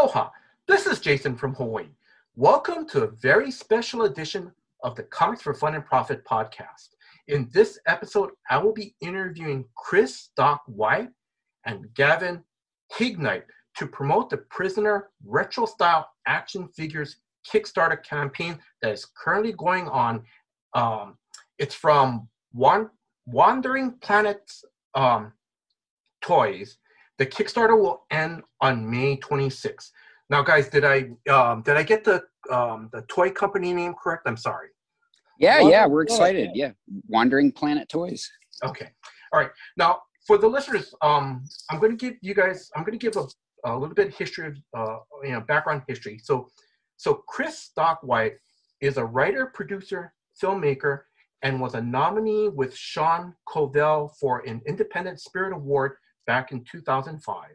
Aloha, this is Jason from Hawaii. Welcome to a very special edition of the Comics for Fun and Profit podcast. In this episode, I will be interviewing Chris Doc Wyatt and Gavin Hignight to promote the Prisoner Retro Style Action Figures Kickstarter campaign that is currently going on. Um, it's from Wandering Planets um, Toys the Kickstarter will end on May 26th. Now, guys, did I um, did I get the um, the toy company name correct? I'm sorry. Yeah, Wandering yeah, we're excited. Yeah, Wandering Planet Toys. Okay, all right. Now, for the listeners, um, I'm going to give you guys. I'm going to give a, a little bit of history of uh, you know background history. So, so Chris Doc Wyatt is a writer, producer, filmmaker, and was a nominee with Sean Covel for an Independent Spirit Award back in 2005.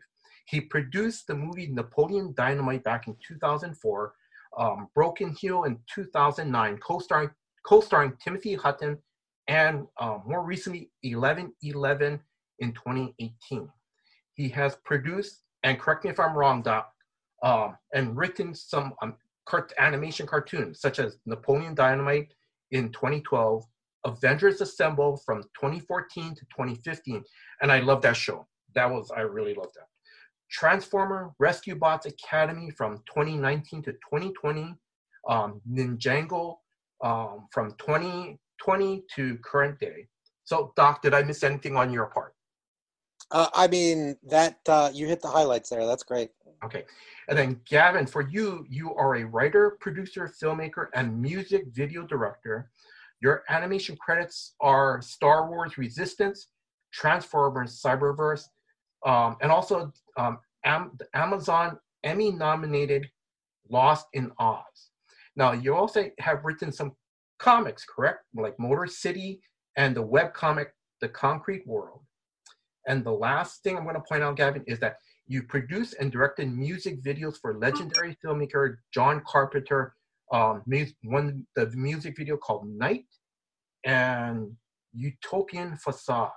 He produced the movie Napoleon Dynamite back in 2004, um, Broken Hill in 2009, co-starring co-starring Timothy Hutton, and uh, more recently 1111 in 2018. He has produced, and correct me if I'm wrong, Doc, uh, and written some um, cart- animation cartoons such as Napoleon Dynamite in 2012, Avengers Assemble from 2014 to 2015, and I love that show that was I really loved that. Transformer Rescue Bots Academy from 2019 to 2020. Um, Ninjago um, from 2020 to current day. So, Doc, did I miss anything on your part? Uh, I mean, that uh, you hit the highlights there. That's great. Okay. And then, Gavin, for you, you are a writer, producer, filmmaker, and music video director. Your animation credits are Star Wars Resistance, Transformers Cyberverse, um, and also um, Am- Amazon Emmy nominated Lost in Oz. Now, you also have written some comics, correct? Like Motor City and the web comic The Concrete World. And the last thing I'm going to point out, Gavin, is that you produced and directed music videos for legendary filmmaker John Carpenter. Um, one the music video called Night and Utopian Facade.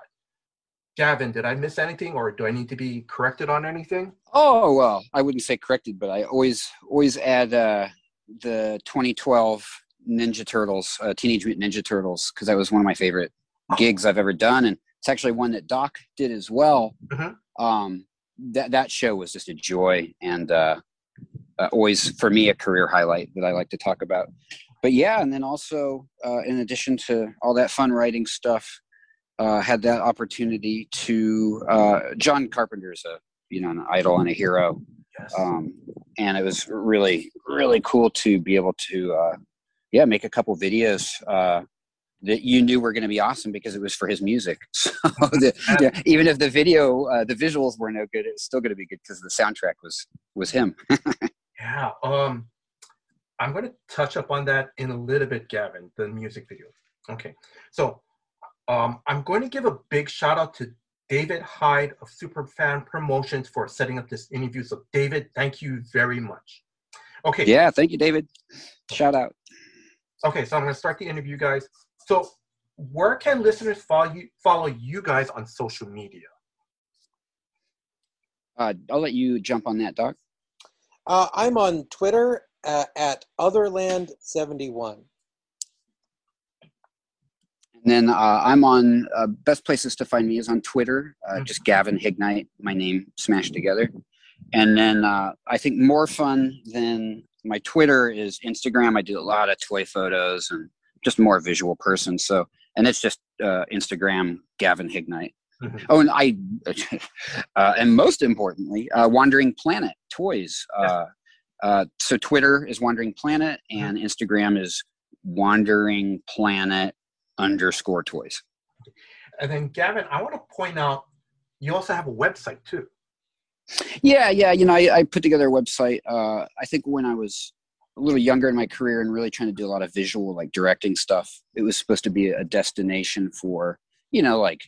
Gavin, did I miss anything or do I need to be corrected on anything? Oh, well, I wouldn't say corrected, but I always always add uh, the 2012 Ninja Turtles, uh, Teenage Mutant Ninja Turtles, because that was one of my favorite gigs I've ever done. And it's actually one that Doc did as well. Mm-hmm. Um, that, that show was just a joy and uh, uh, always, for me, a career highlight that I like to talk about. But yeah, and then also, uh, in addition to all that fun writing stuff, uh, had that opportunity to uh, John Carpenter's a you know an idol and a hero, yes. um, and it was really really cool to be able to uh, yeah make a couple videos uh, that you knew were going to be awesome because it was for his music. So the, yeah, even if the video uh, the visuals were no good, it was still going to be good because the soundtrack was was him. yeah, um, I'm going to touch up on that in a little bit, Gavin. The music video. Okay, so um, I'm going to give a big shout out to David Hyde of Superfan Promotions for setting up this interview. So, David, thank you very much. Okay. Yeah, thank you, David. Shout out. Okay, so I'm going to start the interview, guys. So, where can listeners follow you, follow you guys on social media? Uh, I'll let you jump on that, Doc. Uh, I'm on Twitter uh, at Otherland71. And then uh, I'm on uh, best places to find me is on Twitter, uh, mm-hmm. just Gavin Hignight, my name smashed together. And then uh, I think more fun than my Twitter is Instagram. I do a lot of toy photos and just more visual person. So, and it's just uh, Instagram Gavin Hignight. Mm-hmm. Oh, and I, uh, and most importantly, Wandering Planet Toys. so Twitter is Wandering Planet, and mm-hmm. Instagram is Wandering Planet underscore toys. And then Gavin, I want to point out you also have a website too. Yeah, yeah. You know, I, I put together a website. Uh, I think when I was a little younger in my career and really trying to do a lot of visual, like directing stuff, it was supposed to be a destination for, you know, like,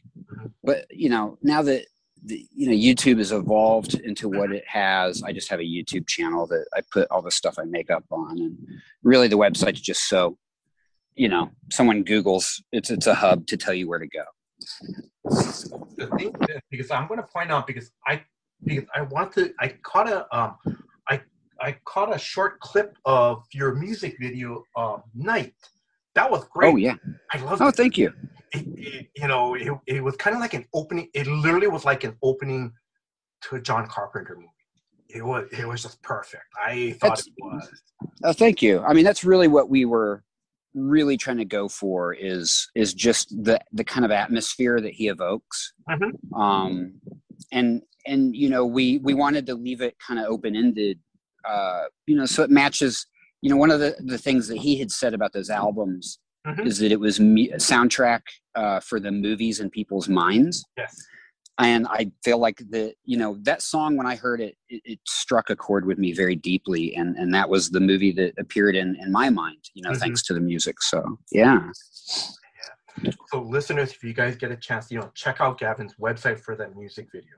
but you know, now that the, you know YouTube has evolved into what it has, I just have a YouTube channel that I put all the stuff I make up on, and really the website's just so you know someone googles it's it's a hub to tell you where to go the thing is, because i'm going to point out because i because i want to i caught a um i I caught a short clip of your music video, uh, "Night." That was great. Oh yeah. I love it. Oh, it. thank you. it, it- you know, it, it was kind of like an opening. It literally was like an opening to a John Carpenter movie. It was it was just perfect. I thought That's- it was. Oh, thank you. I mean, that's really what we were really trying to go for is is just the the kind of atmosphere that he evokes. Mhm. Um, and and you know, we we wanted to leave it kind of open ended. Uh, you know, so it matches. You know, one of the the things that he had said about those albums Mhm. is that it was me- a soundtrack uh, for the movies in people's minds Yes. And I feel like the you know that song when I heard it, it, it struck a chord with me very deeply, and and that was the movie that appeared in in my mind, you know, Mhm. thanks to the music. So yeah, So, listeners, if you guys get a chance, you know, check out Gavin's website for that music video.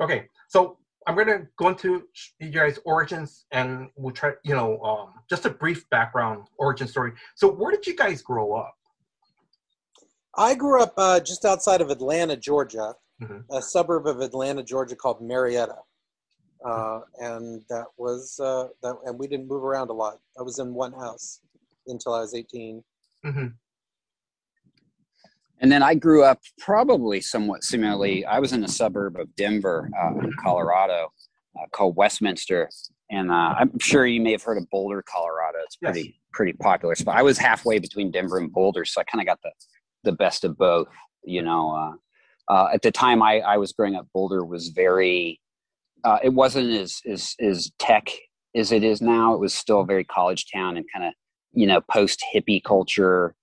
Okay, so I'm gonna go into you guys' origins, and we'll try, you know, um, just a brief background origin story. So, where did you guys grow up? I grew up uh, just outside of Atlanta, Georgia, Mhm. a suburb of Atlanta, Georgia called Marietta, uh, and that was uh, that. And we didn't move around a lot. I was in one house until I was 18. hmm and then I grew up probably somewhat similarly. I was in a suburb of Denver, uh, in Colorado, uh, called Westminster, and uh, I'm sure you may have heard of Boulder, Colorado. It's Yes. pretty pretty popular spot. I was halfway between Denver and Boulder, so I kind of got the the best of both. You know, uh, at the time I, I was growing up, Boulder was very. Uh, it wasn't as as as tech as it is now. It was still a very college town and kind of you know post hippie culture.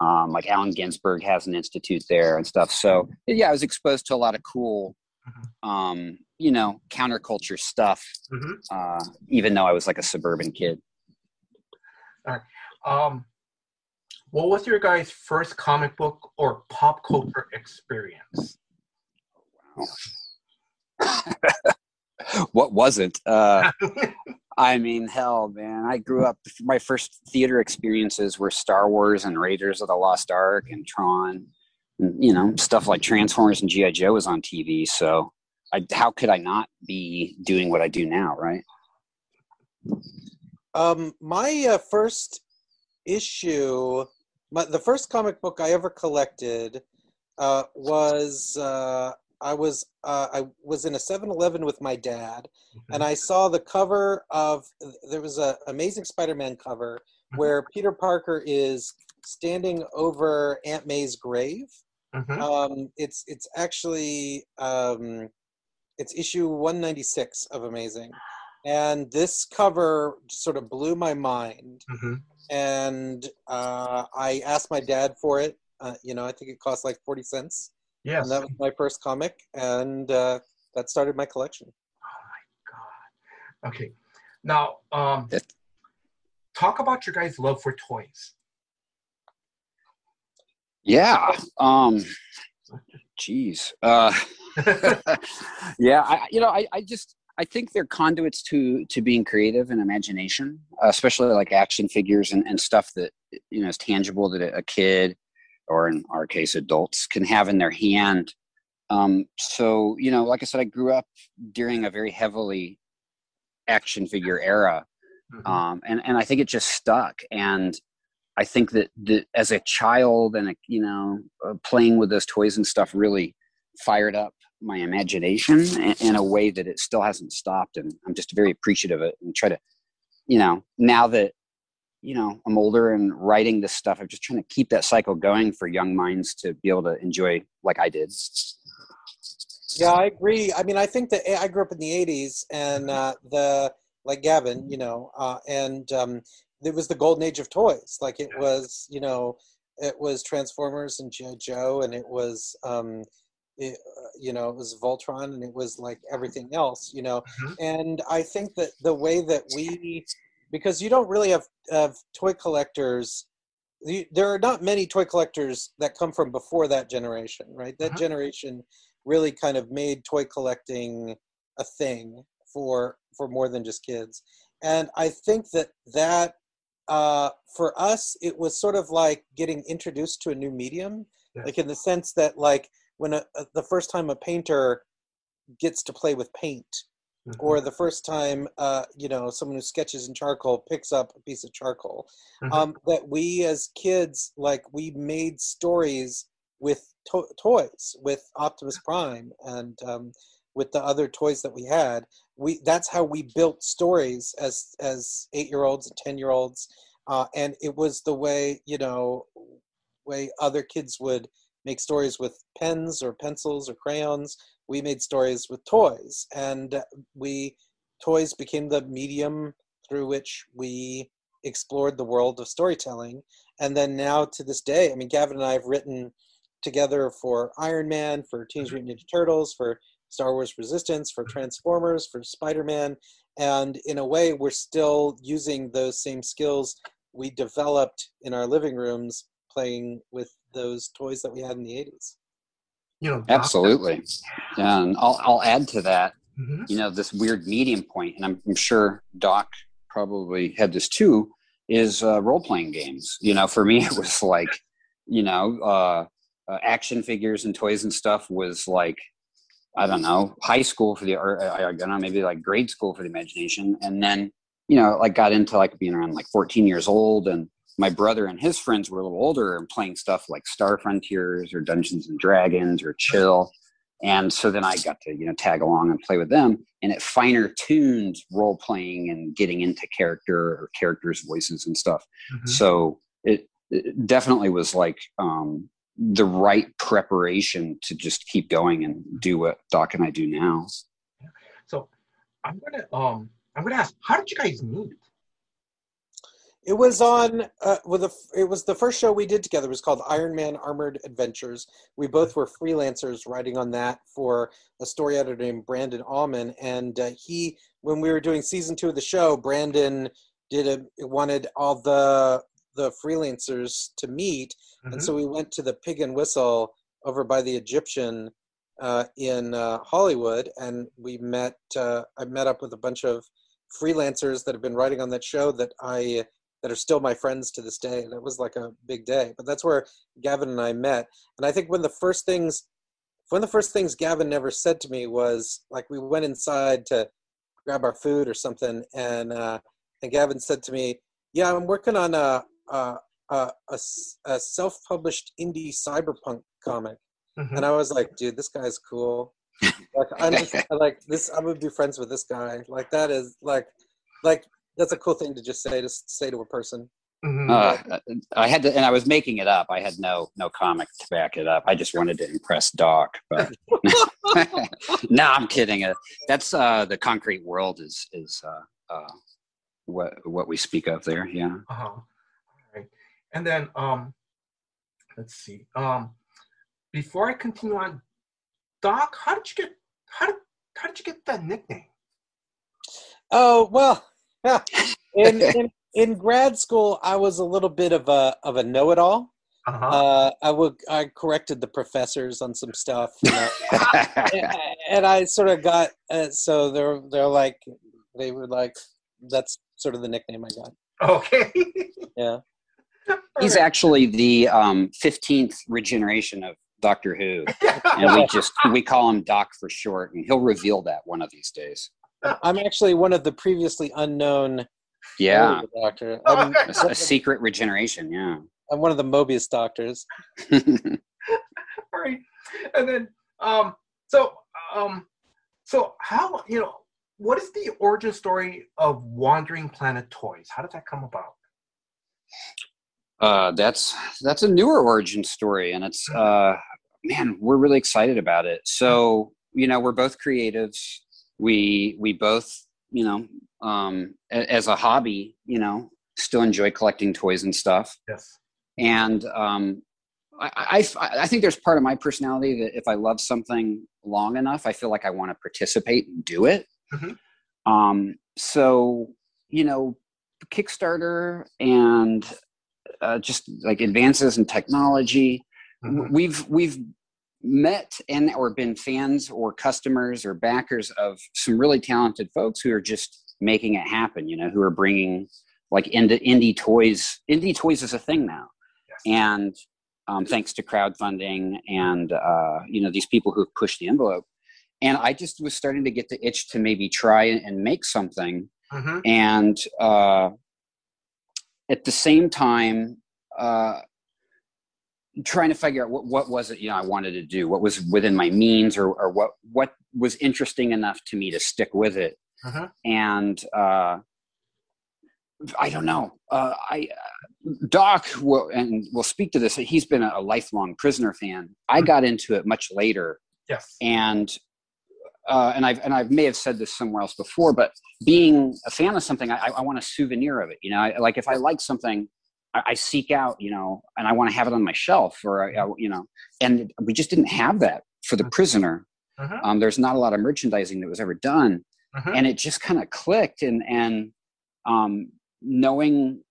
Um, like Allen Ginsberg has an institute there and stuff. So yeah, I was exposed to a lot of cool, um, you know, counterculture stuff. Mhm. Uh, even though I was like a suburban kid. Um, what was your guys' first comic book or pop culture experience? what wasn't? Uh, I mean, hell, man. I grew up. My first theater experiences were Star Wars and Raiders of the Lost Ark and Tron. And, you know, stuff like Transformers and GI Joe was on TV. So, I, how could I not be doing what I do now, right? Um, my uh, first issue, my, the first comic book I ever collected uh, was uh, I was uh, I was in a 7-Eleven with my dad, and I saw the cover of there was a Amazing Spider-Man cover Mhm. where Peter Parker is standing over Aunt May's grave. Mhm. Um, it's it's actually um, it's issue 196 of Amazing, and this cover sort of blew my mind. Mhm. And uh, I asked my dad for it. Uh, you know, I think it cost like 40 cents, Yeah, and that was my first comic, and uh, that started my collection. Oh my god. Okay. Now, um, talk about your guys' love for toys. Yeah. Um, geez. Uh, yeah. I, you know, I, I just, I think they're conduits to, to being creative and imagination, uh, especially like action figures and, and stuff that, you know, is tangible that a, kid or in our case, adults can have in their hand. Um, so, you know, like I said, I grew up during a very heavily action figure era Mhm. um, and and I think it just stuck. And I think that the, as a child and a, you know uh, playing with those toys and stuff really fired up my imagination in, a way that it still hasn't stopped. And I'm just very appreciative of it and try to, you know, now that you know I'm older and writing this stuff, I'm just trying to keep that cycle going for young minds to be able to enjoy like I did. Yeah, I agree. I mean, I think that I grew up in the '80s, and uh, the like Gavin, you know, uh, and um, it was the golden age of toys. Like it was, you know, it was Transformers and GI Joe, and it was, um, it, uh, you know, it was Voltron, and it was like everything else, you know. Mhm. And I think that the way that we, because you don't really have have toy collectors. you- There are not many toy collectors that come from before that generation, right? That Mhm. generation really kind of made toy collecting a thing for for more than just kids and i think that that uh, for us it was sort of like getting introduced to a new medium Yeah. like in the sense that like when a, a- the first time a painter gets to play with paint Mhm. or the first time uh, you know someone who sketches in charcoal picks up a piece of charcoal Mhm. um, that we as kids like we made stories with to- toys with optimus prime and um, with the other toys that we had we that's how we built stories as as eight year olds and ten year olds uh, and it was the way you know way other kids would make stories with pens or pencils or crayons. We made stories with toys and we toys became the medium through which we explored the world of storytelling. And then now to this day i mean gavin and i have written together for iron man for teenage mm-hmm. mutant ninja turtles for star wars resistance for transformers for spider-man. And in a way we're still using those same skills we developed in our living rooms playing with those toys that we had in the 80s You know, Absolutely. Yeah, and I'll I'll add to that. Mhm. You know, this weird medium point, and I'm, I'm sure Doc probably had this too. Is uh, role playing games. You know, for me, it was like, you know, uh, uh, action figures and toys and stuff was like, I don't know, high school for the, or uh, I don't know, maybe like grade school for the imagination, and then you know, like got into like being around like 14 years old, and my brother and his friends were a little older and playing stuff like Star Frontiers or Dungeons and Dragons or Chill. And so then I got to, you know, tag along and play with them. And it finer tuned role playing and getting into character or characters' voices and stuff. Mhm. So it, it definitely was like um, the right preparation to just keep going and do what Doc and I do now. So I'm gonna um I'm gonna ask, how did you guys meet? It was on uh, with a. It was the first show we did together. It was called Iron Man Armored Adventures. We both were freelancers writing on that for a story editor named Brandon Auman. And uh, he, when we were doing season two of the show, Brandon did a wanted all the the freelancers to meet, and Mhm. so we went to the Pig and Whistle over by the Egyptian uh, in uh, Hollywood, and we met. Uh, I met up with a bunch of freelancers that have been writing on that show that I that are still my friends to this day. And it was like a big day. But that's where Gavin and I met. And I think one of the first things one of the first things Gavin never said to me was like we went inside to grab our food or something, and uh, and Gavin said to me, "Yeah, I'm working on a a a self-published indie cyberpunk comic." Mhm. And I was like, "Dude, this guy's cool. Like I'm just, like this. I'm gonna be friends with this guy. Like that is like like that's a cool thing to just say to say to a person." Mhm. Uh, I had to, and I was making it up. I had no no comic to back it up. I just wanted to impress Doc, but no, I'm kidding. Uh, that's uh, the concrete world is is uh, uh, what what we speak of there. Yeah. Uh-huh. All right. And then um let's see. Um before I continue on, Doc, how did you get how did how did you get that nickname? Oh well, yeah. in, in in grad school, I was a little bit of a of a know-it-all. Uh-huh. Uh, I would I corrected the professors on some stuff, you know, and, and I sort of got uh, so they're they're like they were like that's sort of the nickname I got. okay. Yeah. He's actually the um, 15th regeneration of Doctor Who, and we just we call him Doc for short, and he'll reveal that one of these days. I'm actually one of the previously unknown Yeah, doctor. I'm, a, a secret regeneration. Yeah. I'm one of the Morbius doctors. All right. And then um so um so how you know what is the origin story of Wandering Planet Toys? How did that come about? Uh, that's that's a newer origin story, and it's uh, man, we're really excited about it. So you know, we're both creatives. We we both you know, um, as a hobby, you know, still enjoy collecting toys and stuff. Yes. And um, I, I I think there's part of my personality that if I love something long enough, I feel like I want to participate and do it. Mhm. Um, so you know, Kickstarter and uh, just like advances in technology, Mhm. we've we've met and or been fans or customers or backers of some really talented folks who are just making it happen. You know, who are bringing like indie, indie toys. Indie toys is a thing now, Yes. and um, thanks to crowdfunding and uh, you know these people who have pushed the envelope. and I just was starting to get the itch to maybe try and make something. Mhm. And uh, at the same time, uh, trying to figure out what, what was it you know I wanted to do, what was within my means, or, or what what was interesting enough to me to stick with it. Mhm. And uh, I don't know. Uh, I Doc will and will speak to this. He's been a lifelong prisoner fan. I Mhm. got into it much later, Yes. and uh, and I've and I may have said this somewhere else before, but being a fan of something, I, I want a souvenir of it. You know, I, like if I like something, I, I seek out, you know, and I want to have it on my shelf, or I, I- you know, and we just didn't have that for the Mhm. prisoner. Mhm. Um, there's not a lot of merchandising that was ever done, Mhm. and it just kind of clicked. And and um, knowing,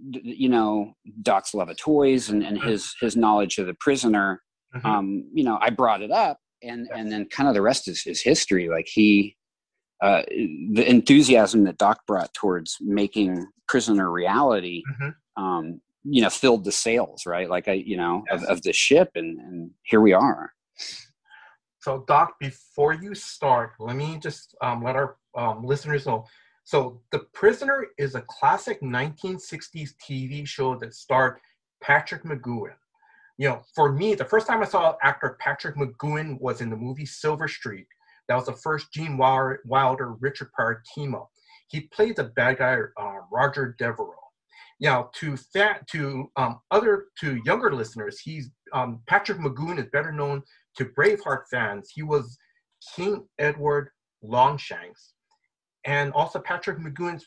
you know, Doc's love of toys and, and his his knowledge of the prisoner, Mhm. um, you know, I brought it up, and and then kind of the rest is is history. Like he, uh, the enthusiasm that Doc brought towards making prisoner reality, Mhm. Um, you know, filled the sails, right? Like I, you know, of, Yes. of the ship, and and here we are. So, Doc, before you start, let me just um, let our um, listeners know. So, The Prisoner is a classic 1960s TV show that starred Patrick McGoohan. You know, for me, the first time I saw actor Patrick McGoohan was in the movie Silver Streak. That was the first Gene Wilder, Wilder Richard Pryor team up. He played the bad guy uh, Roger Devereau. Now, to that to um, other to younger listeners, he's um, Patrick McGoohan is better known to Braveheart fans, he was King Edward Longshanks. And also Patrick McGoohan's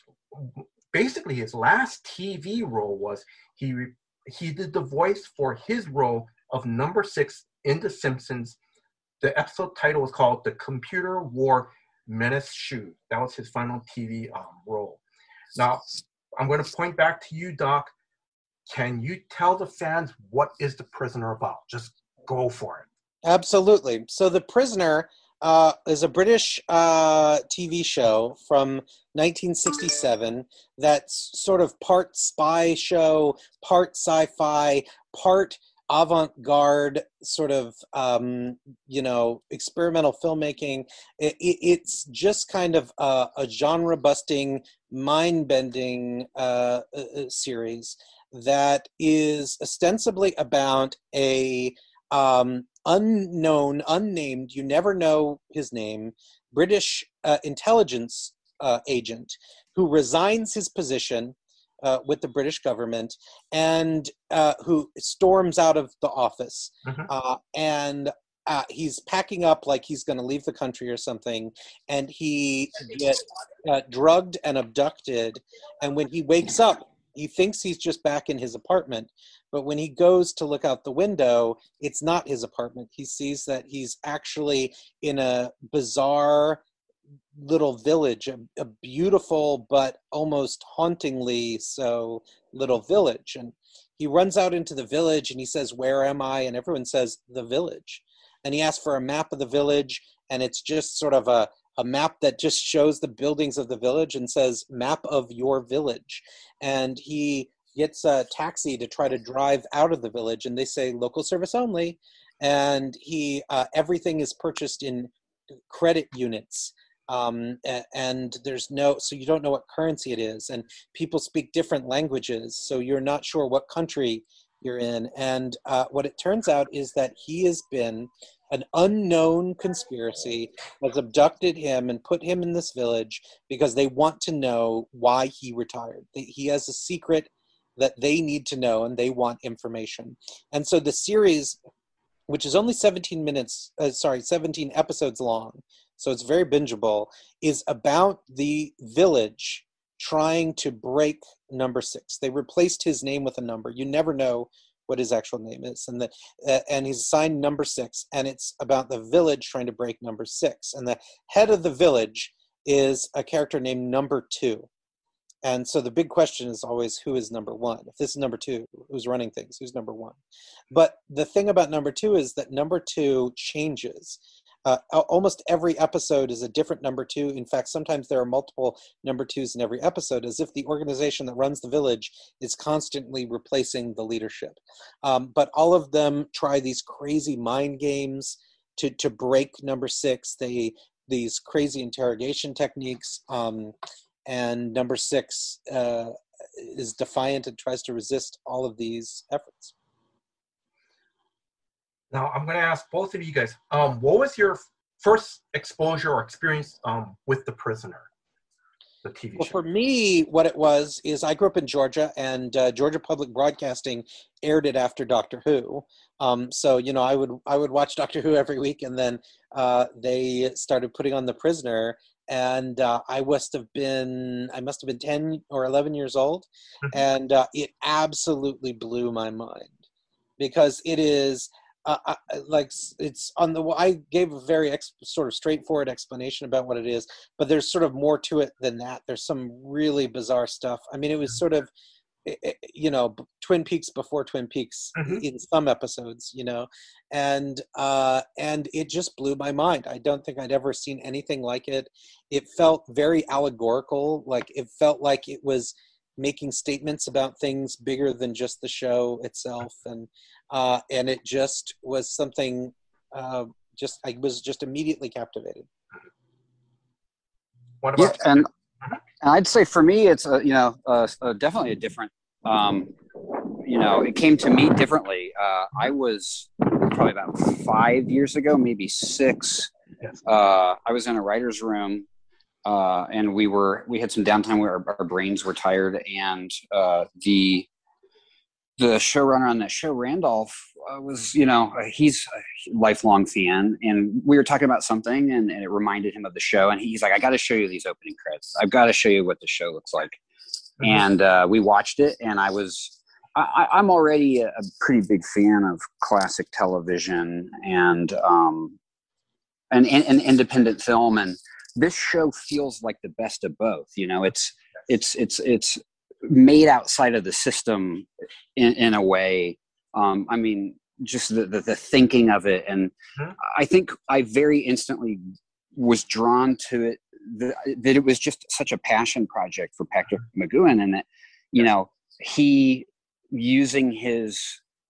basically his last TV role was he he did the voice for his role of number six in The Simpsons. The episode title was called The Computer Wore Menace Shoes. That was his final TV um, role. Now, I'm going to point back to you, Doc. Can you tell the fans what is The Prisoner about? Just go for it. Absolutely. So, The Prisoner uh, is a British uh, TV show from 1967 that's sort of part spy show, part sci fi, part avant garde, sort of, um, you know, experimental filmmaking. It, it, it's just kind of a, a genre busting, mind bending uh, uh, uh, series that is ostensibly about a um, unknown, unnamed, you never know his name, British uh, intelligence uh, agent who resigns his position uh, with the British government and uh, who storms out of the office. Mhm. Uh, and uh, he's packing up like he's going to leave the country or something. And he gets uh, drugged and abducted. And when he wakes up, he thinks he's just back in his apartment. But when he goes to look out the window, it's not his apartment. He sees that he's actually in a bizarre little village, a, a beautiful but almost hauntingly so little village. And he runs out into the village and he says, Where am I? And everyone says, The village. And he asks for a map of the village, and it's just sort of a, a map that just shows the buildings of the village and says, Map of your village. And he gets a taxi to try to drive out of the village, and they say, Local service only. And he, uh, everything is purchased in credit units um, and there's no so you don't know what currency it is and people speak different languages so you're not sure what country you're in and uh, what it turns out is that he has been an unknown conspiracy has abducted him and put him in this village because they want to know why he retired. He has a secret that they need to know and they want information. And so the series which is only 17 minutes uh, sorry 17 episodes long so it's very bingeable, is about the village trying to break number six. They replaced his name with a number. You never know what his actual name is, and the uh, and he's assigned number six, and it's about the village trying to break number six. And the head of the village is a character named Number Two. And so the big question is always who is number one? If this is number two, who's running things? Who's number one? But the thing about number two is that number two changes uh, almost every episode is a different number two. In fact, sometimes there are multiple number twos in every episode, as if the organization that runs the village is constantly replacing the leadership. Um, but all of them try these crazy mind games to to break number six. They these crazy interrogation techniques, um, and number six uh, is defiant and tries to resist all of these efforts. Now I'm going to ask both of you guys. Um, what was your first exposure or experience um, with The Prisoner, the TV Well, show? for me, what it was is I grew up in Georgia, and uh, Georgia Public Broadcasting aired it after Doctor Who. Um, so you know, I would I would watch Doctor Who every week, and then uh, they started putting on The Prisoner, and uh, I must have been I must have been ten or eleven years old, Mhm. and uh, it absolutely blew my mind because it is. Uh, I- like it's on the I gave a very ex, sort of straightforward explanation about what it is, but there's sort of more to it than that. There's some really bizarre stuff. I mean, it was sort of, you know, Twin Peaks before Twin Peaks Mhm. in some episodes, you know, and uh, and it just blew my mind. I don't think I'd ever seen anything like it. It felt very allegorical. Like it felt like it was making statements about things bigger than just the show itself, and uh, and it just was something. Uh, just I was just immediately captivated. What Yeah, about and and I'd say for me, it's a, you know uh, uh, definitely a different. Um, you know, it came to me differently. Uh, I was probably about five years ago, maybe six. Uh, I was in a writer's room, uh, and we were we had some downtime where our, our brains were tired, and uh, the the showrunner on that show, Randolph, uh, was you know uh, he's a lifelong fan, and we were talking about something, and, and it reminded him of the show, and he's like, "I got to show you these opening credits. I've got to show you what the show looks like." Mhm. And uh, we watched it, and I was I, I'm already a, a pretty big fan of classic television and um, and, and, and independent film, and this show feels like the best of both. You know, it's it's it's it's made outside of the system in, in a way. Um, I mean, just the, the the thinking of it, and Mhm. I think I very instantly was drawn to it. That, that it was just such a passion project for Patrick McGoohan, and that you know he using his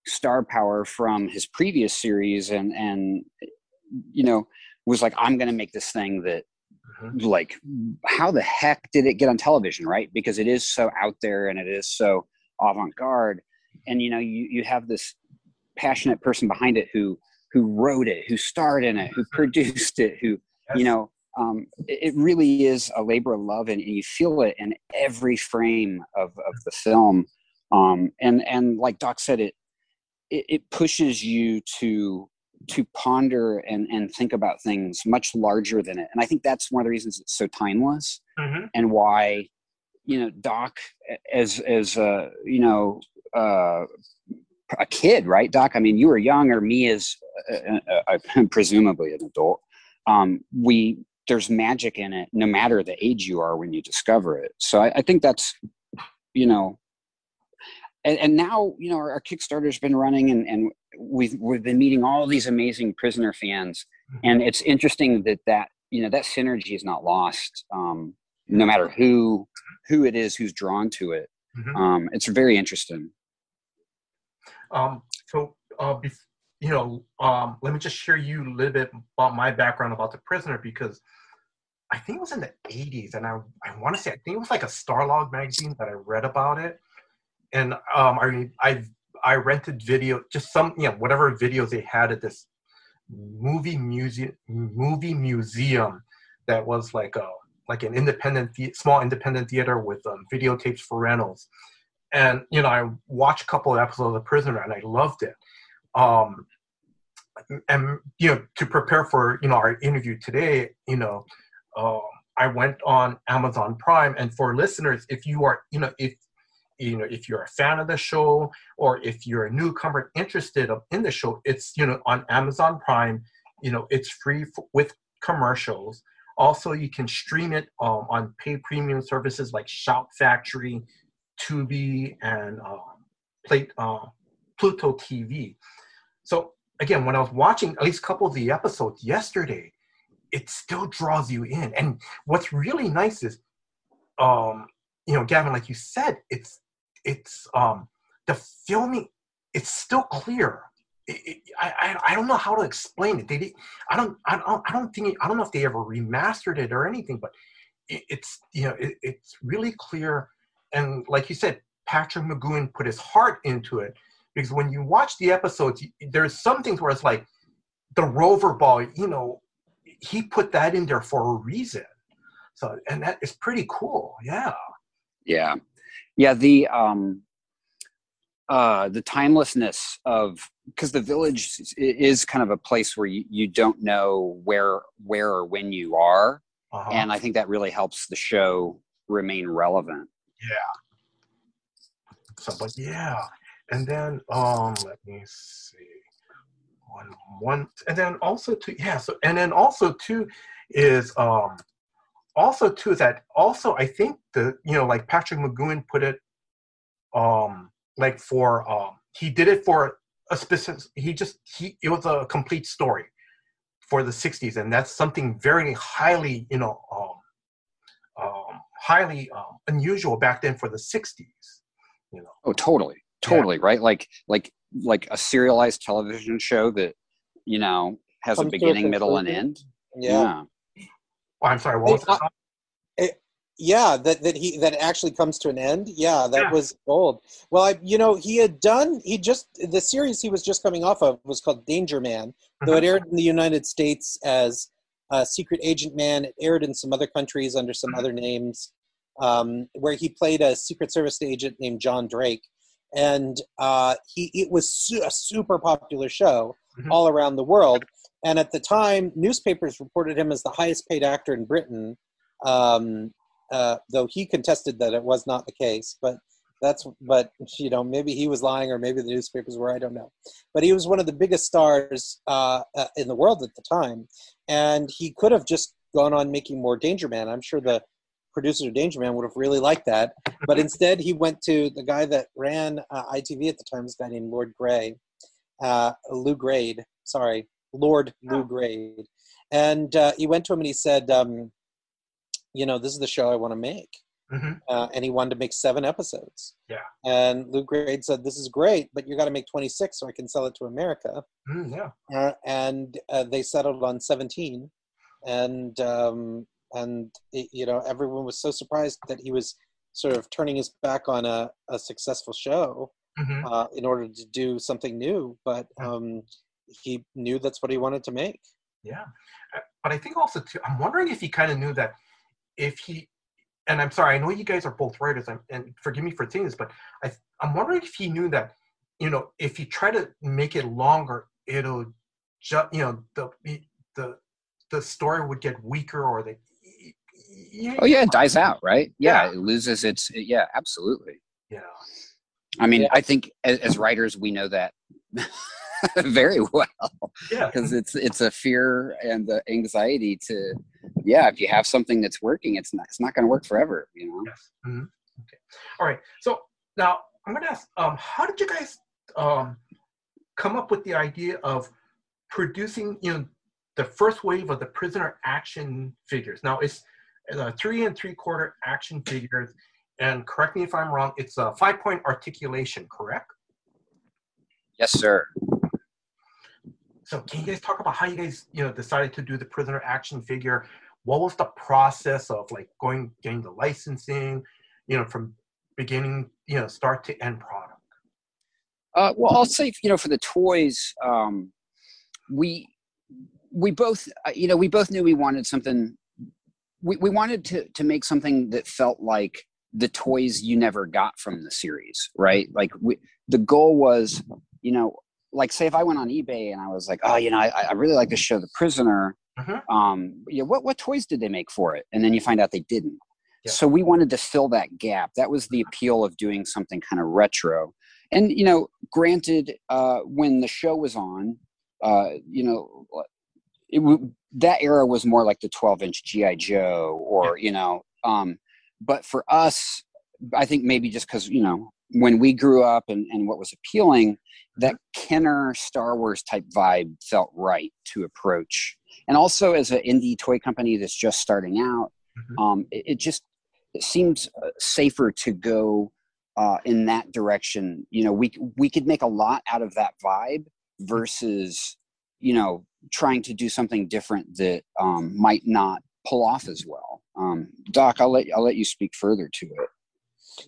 star power from his previous series and and you know was like i'm going to make this thing that Mhm. like how the heck did it get on television right because it is so out there and it is so avant-garde and you know you you have this passionate person behind it who who wrote it who starred in it who produced it who Yes. you know um, it, it really is a labor of love and, and you feel it in every frame of, of the film um, and and like doc said it, it it pushes you to to ponder and and think about things much larger than it. And i think that's one of the reasons it's so timeless Mhm. and why you know doc as as uh you know uh a kid right doc? I mean you were young or me as uh, uh, uh, presumably an adult. Um we there's magic in it no matter the age you are when you discover it. So i, I think that's you know and, and now you know our, our kickstarter's been running and, and we've we've been meeting all these amazing prisoner fans. And it's interesting that that you know that synergy is not lost um no matter who who it is who's drawn to it. Mhm. um it's very interesting. Um, so, uh, you know, um, let me just share you a little bit about my background about the prisoner because I think it was in the 80s, and I, I want to say I think it was like a Starlog magazine that I read about it, and um, I I I rented video, just some you know whatever videos they had at this movie museum movie museum that was like a like an independent small independent theater with um, videotapes for rentals. And you know i watched a couple of episodes of prisoner and i loved it. Um and you know to prepare for you know our interview today you know um i went on amazon prime. And for listeners if you are you know if you know if you're a fan of the show or if you're a newcomer interested in the show it's you know on amazon prime you know it's free f- with commercials. Also you can stream it um, on pay premium services like shout factory tubi and uh, plate uh, pluto tv so again when i was watching at least a couple of the episodes yesterday it still draws you in. And what's really nice is um you know gavin like you said it's it's um the filming it's still clear it, it, I, I don't know how to explain it. They, did, I don't, I don't, I don't think, I don't know if they ever remastered it or anything, but it, it's, you know, it, it's really clear. And like you said, Patrick McGoohan put his heart into it because when you watch the episodes, there's some things where it's like the rover ball, you know, he put that in there for a reason. So, and that is pretty cool. Yeah. Yeah. Yeah. The, um, uh, the timelessness of because the village is kind of a place where you, you don't know where where or when you are uh-huh. and i think that really helps the show remain relevant yeah so but yeah and then um let me see one one and then also two yeah so and then also two is um also too is that also i think the you know like patrick mcgoohan put it um like for um he did it for a specific he just he it was a complete story for the 60s and that's something very highly you know um, um highly um, unusual back then for the 60s you know. Oh totally totally yeah. right? Like like like a serialized television show that you know has Come a beginning middle and end? Yeah, yeah. Oh, i'm sorry what was yeah that that he that actually comes to an end yeah that yeah. was gold well i you know he had done he just the series he was just coming off of was called danger man mm-hmm. though it aired in the united states as uh, secret agent man it aired in some other countries under some mm-hmm. other names um, where he played a secret service agent named john drake and uh, he it was su- a super popular show mm-hmm. all around the world and at the time newspapers reported him as the highest paid actor in britain um, uh, though he contested that it was not the case. But that's but you know maybe he was lying or maybe the newspapers were. I don't know. But he was one of the biggest stars uh, uh, in the world at the time, and he could have just gone on making more Danger Man. I'm sure the producer of Danger Man would have really liked that. But instead, he went to the guy that ran uh, ITV at the time, this guy named Lord Gray, uh, Lew Grade. Sorry, Lord Lew Grade. And uh, he went to him and he said, um, you know, this is the show I want to make. Mm-hmm. Uh, and he wanted to make seven episodes. Yeah. And Lew Grade said, "This is great, but you got to make 26 so I can sell it to America." Mm, yeah. Uh, and uh, they settled on 17, and um, and it, you know everyone was so surprised that he was sort of turning his back on a, a successful show mm-hmm. Uh, in order to do something new. But um, he knew that's what he wanted to make. Yeah, uh, but I think also too, I'm wondering if he kind of knew that if he and I'm sorry, I know you guys are both writers, and forgive me for saying this, but I, I'm wondering if he knew that, you know, if you try to make it longer, it'll just, you know, the the the story would get weaker or the. oh yeah, it dies out, right? Yeah, yeah. it loses its. Yeah, absolutely. Yeah. I mean, yeah. I think as, as writers, we know that very well. Yeah. Because it's it's a fear and the anxiety to, yeah, if you have something that's working, it's not it's not going to work forever. You know. Yes. Mm-hmm. Okay. All right. So now I'm going to ask, um, how did you guys um, come up with the idea of producing, you know, the first wave of the prisoner action figures? Now it's uh, three and three quarter action figures, and correct me if I'm wrong. It's a five point articulation, correct? Yes, sir. So can you guys talk about how you guys, you know, decided to do the prisoner action figure? What was the process of like going getting the licensing, you know, from beginning, you know, start to end product? Uh, well, I'll say, you know, for the toys, um, we we both, uh, you know, we both knew we wanted something. We we wanted to to make something that felt like the toys you never got from the series, right? Like we, the goal was, you know, like say if I went on eBay and I was like, oh, you know, I, I really like to show The Prisoner. Mm-hmm. Um, yeah, what what toys did they make for it? And then you find out they didn't. Yeah. So we wanted to fill that gap. That was the appeal of doing something kind of retro. And you know, granted, uh, when the show was on, uh, you know, it w- that era was more like the 12 inch GI Joe, or yeah. you know, um, but for us, I think maybe just because you know when we grew up and, and what was appealing, that Kenner Star Wars type vibe felt right to approach. And also, as an indie toy company that's just starting out, mm-hmm. um, it, it, just it seems uh, safer to go uh, in that direction. You know, we we could make a lot out of that vibe, versus you know trying to do something different that um, might not pull off as well. Um, Doc, I'll let I'll let you speak further to it.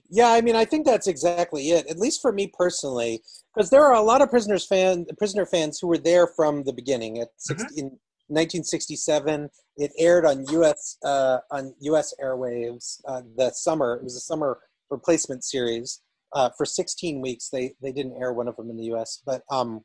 Yeah, I mean, I think that's exactly it. At least for me personally, because there are a lot of prisoners fan prisoner fans who were there from the beginning. At 16, in 1967, it aired on U.S. Uh, on U.S. airwaves uh, the summer. It was a summer replacement series uh, for 16 weeks. They they didn't air one of them in the U.S. But um,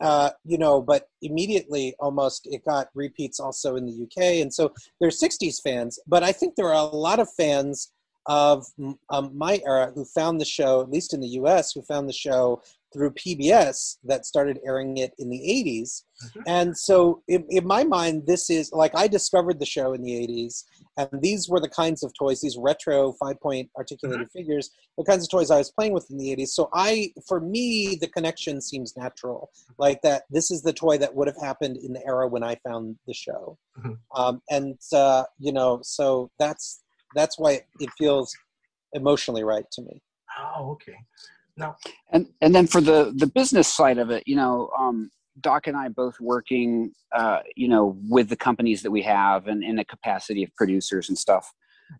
uh, you know, but immediately almost it got repeats also in the UK, and so there's 60s fans. But I think there are a lot of fans of um, my era who found the show, at least in the US, who found the show through PBS that started airing it in the 80s. Mm-hmm. And so, in, in, my mind, this is like I discovered the show in the 80s, and these were the kinds of toys, these retro five point articulated mm-hmm. figures, the kinds of toys I was playing with in the 80s. So, I, for me, the connection seems natural. Like that, this is the toy that would have happened in the era when I found the show. Mm-hmm. Um, and, uh, you know, so that's that's why it feels emotionally right to me. Oh, okay. No. And and then for the the business side of it, you know, um, Doc and I both working, uh, you know, with the companies that we have and in a capacity of producers and stuff.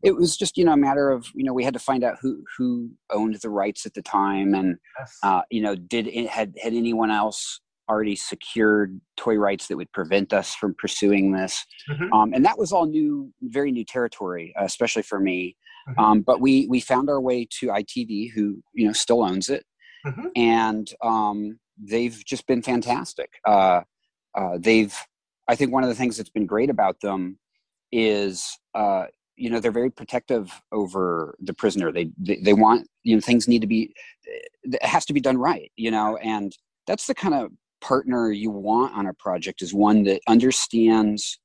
It was just you know a matter of you know we had to find out who who owned the rights at the time and yes. uh, you know did it, had had anyone else already secured toy rights that would prevent us from pursuing this. Mm-hmm. Um, and that was all new, very new territory, uh, especially for me. Mm-hmm. Um, but we we found our way to ITV, who you know still owns it, mm-hmm. and um, they've just been fantastic. Uh, uh, they've, I think, one of the things that's been great about them is. Uh, you know they're very protective over the prisoner they, they they want you know things need to be it has to be done right you know and that's the kind of partner you want on a project is one that understands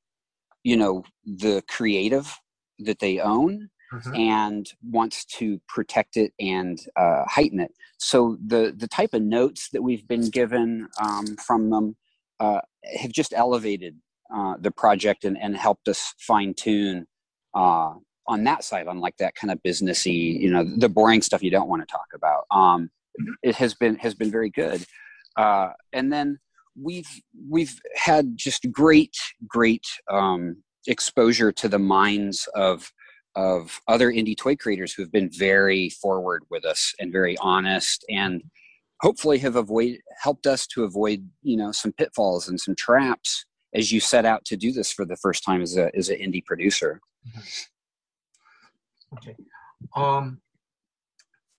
you know the creative that they own mm-hmm. and wants to protect it and uh, heighten it so the the type of notes that we've been given um, from them uh, have just elevated uh, the project and, and helped us fine tune uh, on that side on like that kind of businessy you know the boring stuff you don't want to talk about um, mm-hmm. it has been has been very good uh, and then we've we've had just great great um, exposure to the minds of of other indie toy creators who've been very forward with us and very honest and hopefully have avoid helped us to avoid you know some pitfalls and some traps as you set out to do this for the first time as a as an indie producer. Mm-hmm. okay. Um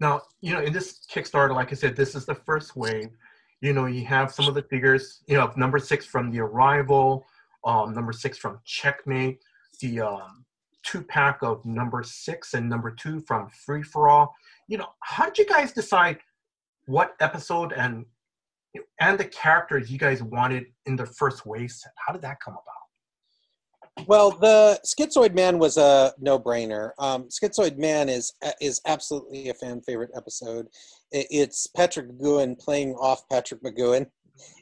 now you know in this kickstarter like i said this is the first wave you know, you have some of the figures, you know, number six from the arrival, um, number six from checkmate, the um, two pack of number six and number two from free for all. You know, how did you guys decide what episode and and the characters you guys wanted in the first wave set? How did that come about? Well, the Schizoid Man was a no-brainer. Um, Schizoid Man is is absolutely a fan favorite episode. It's Patrick McGoohan playing off Patrick McGoohan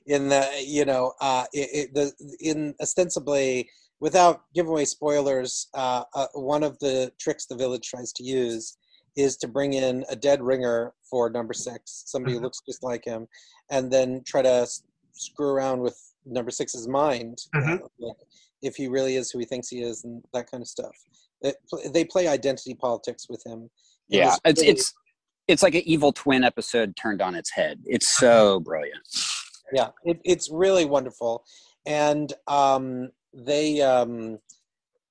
in the you know uh, it, it, the in ostensibly without giving away spoilers. Uh, uh, one of the tricks the village tries to use is to bring in a dead ringer for number six, somebody who mm-hmm. looks just like him, and then try to screw around with number six's mind. Mm-hmm. Like, if he really is who he thinks he is and that kind of stuff. It, they play identity politics with him. Yeah, it's really, it's it's like an evil twin episode turned on its head. It's so brilliant. Yeah, it, it's really wonderful, and um, they um,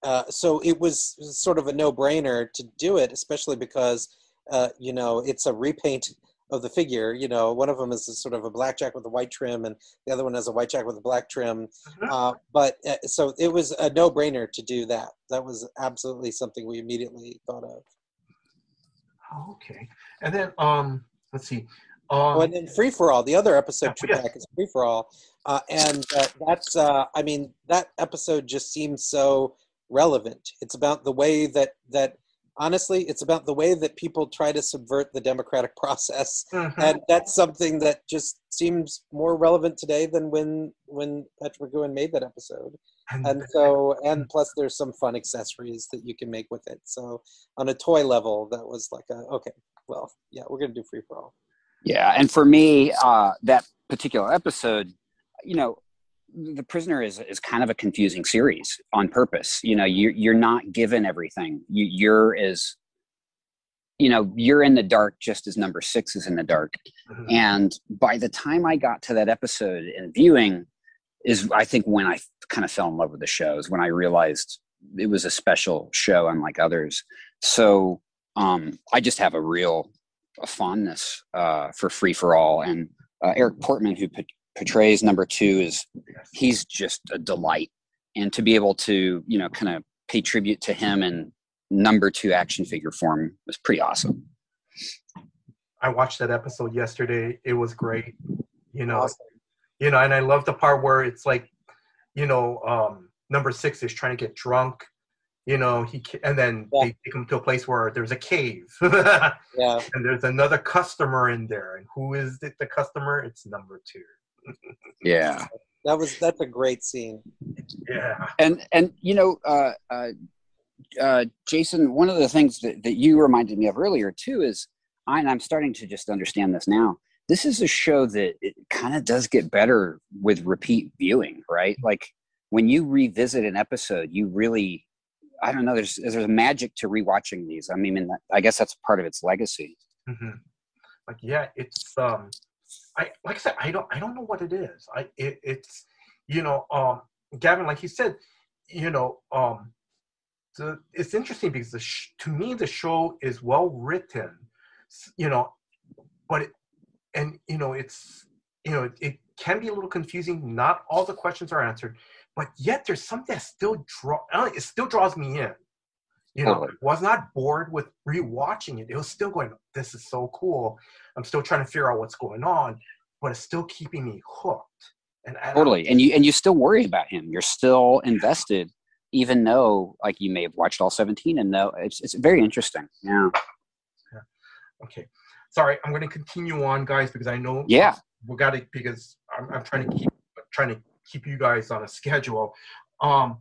uh, so it was sort of a no-brainer to do it, especially because uh, you know it's a repaint of the figure. You know, one of them is sort of a black jack with a white trim, and the other one has a white jack with a black trim. Mm-hmm. Uh, but uh, so it was a no-brainer to do that. That was absolutely something we immediately thought of. Okay, and then um, let's see. Um, oh, and then free for all. The other episode yeah, yeah. is free for all, uh, and uh, that's. Uh, I mean, that episode just seems so relevant. It's about the way that that honestly, it's about the way that people try to subvert the democratic process, mm-hmm. and that's something that just seems more relevant today than when when Patrick McGoohan made that episode. And so, and plus, there's some fun accessories that you can make with it. So, on a toy level, that was like a okay, well, yeah, we're gonna do free for all. Yeah, and for me, uh, that particular episode, you know, the prisoner is is kind of a confusing series on purpose. You know, you you're not given everything. You you're as you know you're in the dark just as number six is in the dark Mhm. and by the time i got to that episode and viewing is i think when i kind of fell in love with the show is when i realized it was a special show unlike others so um, i just have a real a fondness uh, for free for all and uh, eric portman who p- portrays number two is he's just a delight and to be able to you know kind of pay tribute to him in number two action figure form was pretty awesome I watched that episode yesterday. It was great. You know, Awesome. you know, and I love the part where it's like, you know, um, number six is trying to get drunk. You know, he and then Yeah. they take him to a place where there's a cave, Yeah. and there's another customer in there. And who is it? The customer? It's number two. Yeah. That was that's a great scene. Yeah. and and you know uh, uh, uh, jason one of the things that, that you reminded me of earlier too is I, and i'm starting to just understand this now this is a show that it kind of does get better with repeat viewing right? Like when you revisit an episode you really i don't know there's there's a magic to rewatching these. I mean i guess that's part of its legacy. Hmm Like yeah, it's um, I like I said, I don't I don't know what it is. I it, it's you know um, Gavin, like you said, you know um, the it's interesting because the sh- to me the show is well written, you know, but it, and you know it's you know it, it can be a little confusing. Not all the questions are answered, but yet there's something that still draw I it still draws me in. You know, Totally. was not bored with rewatching it. It was still going, this is so cool. I'm still trying to figure out what's going on, but it's still keeping me hooked. And, totally and you and you still worry about him you're still invested even though like you may have watched all 17 and know it's, it's very interesting yeah okay, sorry, I'm going to continue on, guys, because I know yeah we got to because I'm, I'm trying to keep trying to keep you guys on a schedule. Um,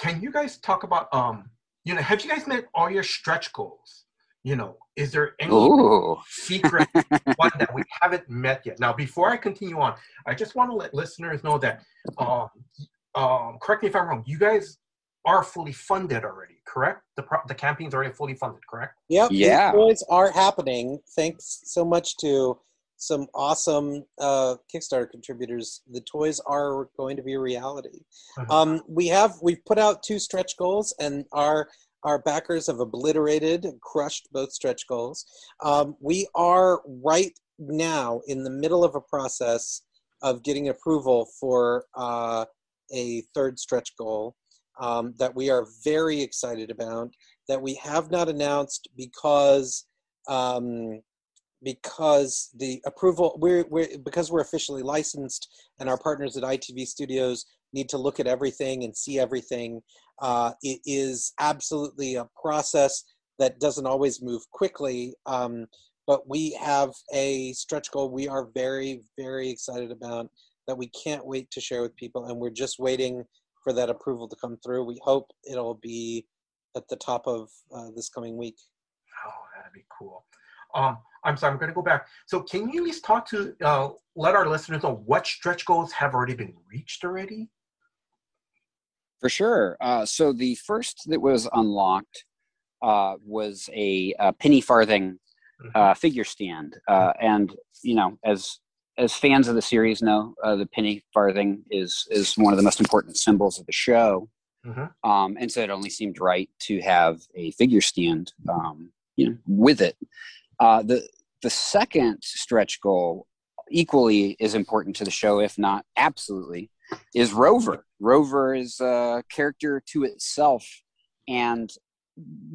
can you guys talk about um, you know, have you guys met all your stretch goals? You know, is there any Ooh. secret one that we haven't met yet. Now, before I continue on, I just want to let listeners know that, um, um, correct me if I'm wrong, you guys are fully funded already, correct? The pro- the campaign's already fully funded, correct? Yep. these Yeah. toys are happening. Thanks so much to some awesome uh, Kickstarter contributors. The toys are going to be a reality. Mhm. Um, we have we've put out two stretch goals, and our our backers have obliterated and crushed both stretch goals. Um, we are right now in the middle of a process of getting approval for uh, a third stretch goal um, that we are very excited about that we have not announced because um, because the approval we're, we're because we're officially licensed and our partners at ITV Studios need to look at everything and see everything. Uh, it is absolutely a process that doesn't always move quickly, um, but we have a stretch goal we are very very excited about that we can't wait to share with people, and we're just waiting for that approval to come through. We hope it'll be at the top of uh, this coming week. Oh, that'd be cool. Um, I'm sorry, I'm going to go back. So, can you at least talk to uh, let our listeners know what stretch goals have already been reached already? For sure. Uh, so the first that was unlocked uh, was a, uh penny farthing uh, figure stand, uh, and you know, as as fans of the series know, uh, the penny farthing is is one of the most important symbols of the show, Mhm. um, and so it only seemed right to have a figure stand, um, you know, with it. Uh, the the second stretch goal equally is important to the show, if not absolutely, is Rover. Rover is a character to itself. And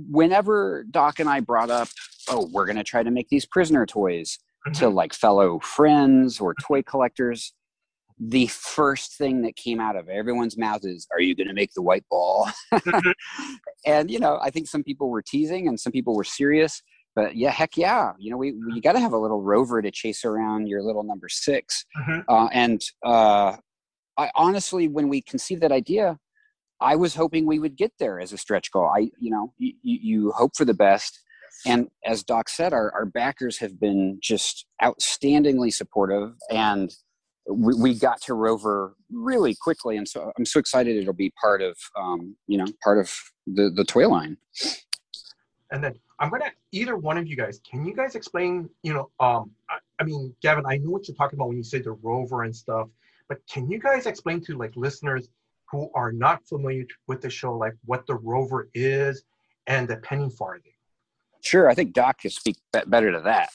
whenever Doc and I brought up, oh, we're going to try to make these prisoner toys to like fellow friends or toy collectors, the first thing that came out of everyone's mouth is, Are you going to make the white ball? and, you know, I think some people were teasing and some people were serious. But yeah, heck yeah. You know, we, we you got to have a little rover to chase around your little number 6 Mhm. uh, and uh, I honestly, when we conceived that idea, I was hoping we would get there as a stretch goal. I, you know, you, you you hope for the best, and as Doc said, our, our backers have been just outstandingly supportive, and we, we got to Rover really quickly, and so I'm so excited it'll be part of um, you know part of the the toy line. And then I'm gonna either one of you guys. Can you guys explain? You know, um, I, I mean, Gavin, I know what you're talking about when you say the rover and stuff, but can you guys explain to like listeners who are not familiar with the show, like what the rover is and the penny farthing? Sure, I think Doc can speak better to that.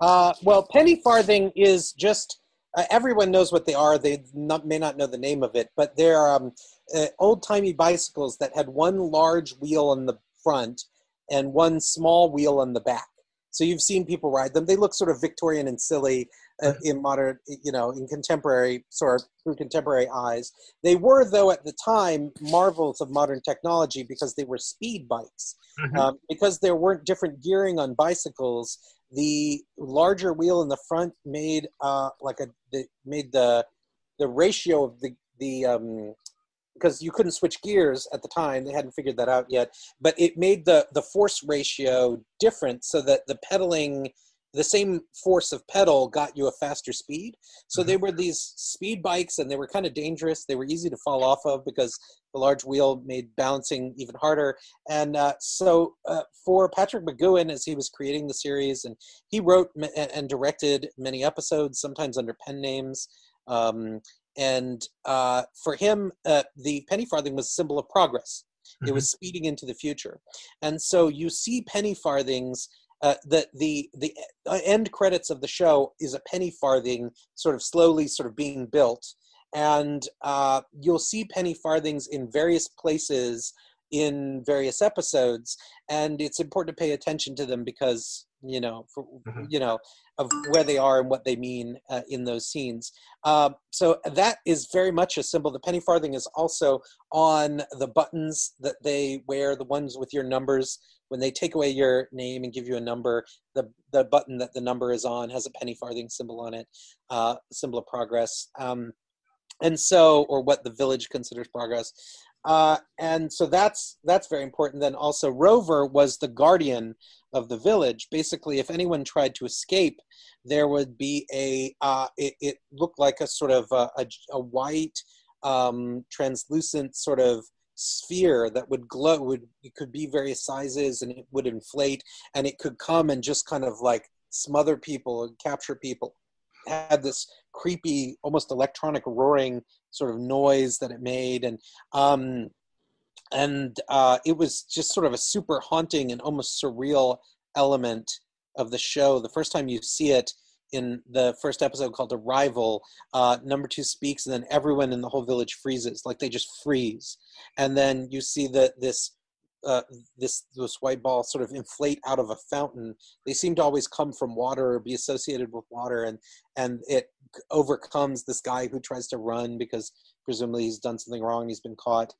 Uh, well, penny farthing is just uh, everyone knows what they are. They not, may not know the name of it, but they're um, uh, old timey bicycles that had one large wheel on the front and one small wheel on the back. So you've seen people ride them. They look sort of Victorian and silly uh, in modern, you know, in contemporary sort of through contemporary eyes. They were, though, at the time marvels of modern technology because they were speed bikes. Mm-hmm. Um, because there weren't different gearing on bicycles, the larger wheel in the front made uh, like a the, made the the ratio of the the um, because you couldn't switch gears at the time they hadn't figured that out yet but it made the the force ratio different so that the pedaling the same force of pedal got you a faster speed. So mm-hmm. they were these speed bikes and they were kind of dangerous. They were easy to fall off of because the large wheel made balancing even harder. And uh, so uh, for Patrick McGoohan as he was creating the series and he wrote and directed many episodes sometimes under pen names um, and uh, for him, uh, the penny farthing was a symbol of progress. Mm-hmm. It was speeding into the future, and so you see penny farthings. Uh, the the the uh, end credits of the show is a penny farthing, sort of slowly, sort of being built, and uh, you'll see penny farthings in various places in various episodes, and it's important to pay attention to them because you know, for, mm-hmm. you know, of where they are and what they mean uh, in those scenes. Uh, so that is very much a symbol. The penny farthing is also on the buttons that they wear, the ones with your numbers. When they take away your name and give you a number, the the button that the number is on has a penny farthing symbol on it, uh, symbol of progress. Um, and so, or what the village considers progress. Uh, and so that's that's very important. Then also Rover was the guardian of the village. Basically, if anyone tried to escape, there would be a uh, it, it, looked like a sort of a, a, a white um, translucent sort of sphere that would glow would it could be various sizes and it would inflate and it could come and just kind of like smother people and capture people it had this creepy almost electronic roaring sort of noise that it made and um and uh, it was just sort of a super haunting and almost surreal element of the show. The first time you see it in the first episode called Arrival, uh, number two speaks, and then everyone in the whole village freezes, like they just freeze. And then you see that this uh, this this white ball sort of inflate out of a fountain. They seem to always come from water or be associated with water, and and it overcomes this guy who tries to run because presumably he's done something wrong. He's been caught,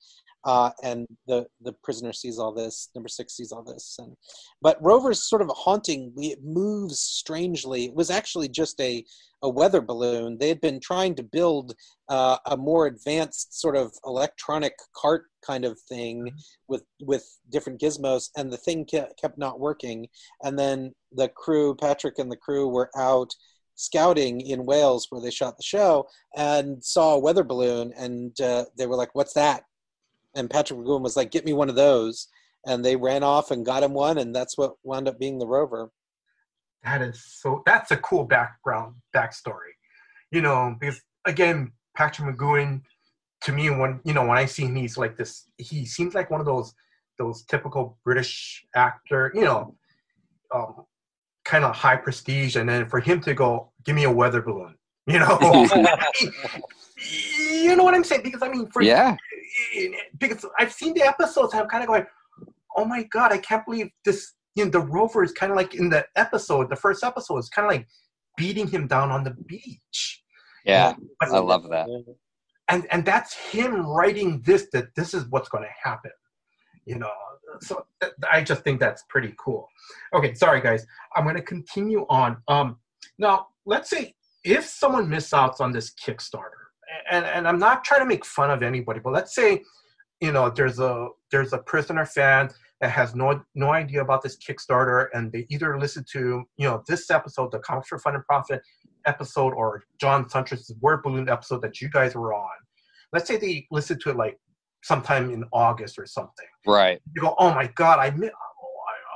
uh, and the the prisoner sees all this. Number six sees all this, and but Rover's sort of haunting. It moves strangely. It was actually just a a weather balloon. They had been trying to build uh, a more advanced sort of electronic cart kind of thing mm-hmm. with with different gizmos, and the thing kept not working. And then the crew, Patrick and the crew, were out scouting in Wales where they shot the show and saw a weather balloon, and uh, they were like, "What's that?" And Patrick McGoohan was like, "Get me one of those," and they ran off and got him one, and that's what wound up being the rover. That is so. That's a cool background backstory, you know, because again, Patrick McGoohan, to me, when you know when I see him, he's like this. He seems like one of those those typical British actor, you know, um, kind of high prestige, and then for him to go, "Give me a weather balloon," you know. you know what I'm saying? Because I mean, for yeah, because I've seen the episodes, I'm kind of going, oh my god, I can't believe this. You know, the rover is kind of like in the episode, the first episode, is kind of like beating him down on the beach. Yeah, but, I love that. And and that's him writing this that this is what's going to happen. You know, so th- I just think that's pretty cool. Okay, sorry guys, I'm going to continue on. Um, now let's say if someone misses out on this Kickstarter and and I'm not trying to make fun of anybody, but let's say, you know, there's a there's a prisoner fan that has no no idea about this Kickstarter and they either listen to you know this episode, the Comics for Fun and Profit episode, or John Siuntres's Word Balloon episode that you guys were on. Let's say they listen to it like sometime in August or something. Right. You go, oh my god, I mi-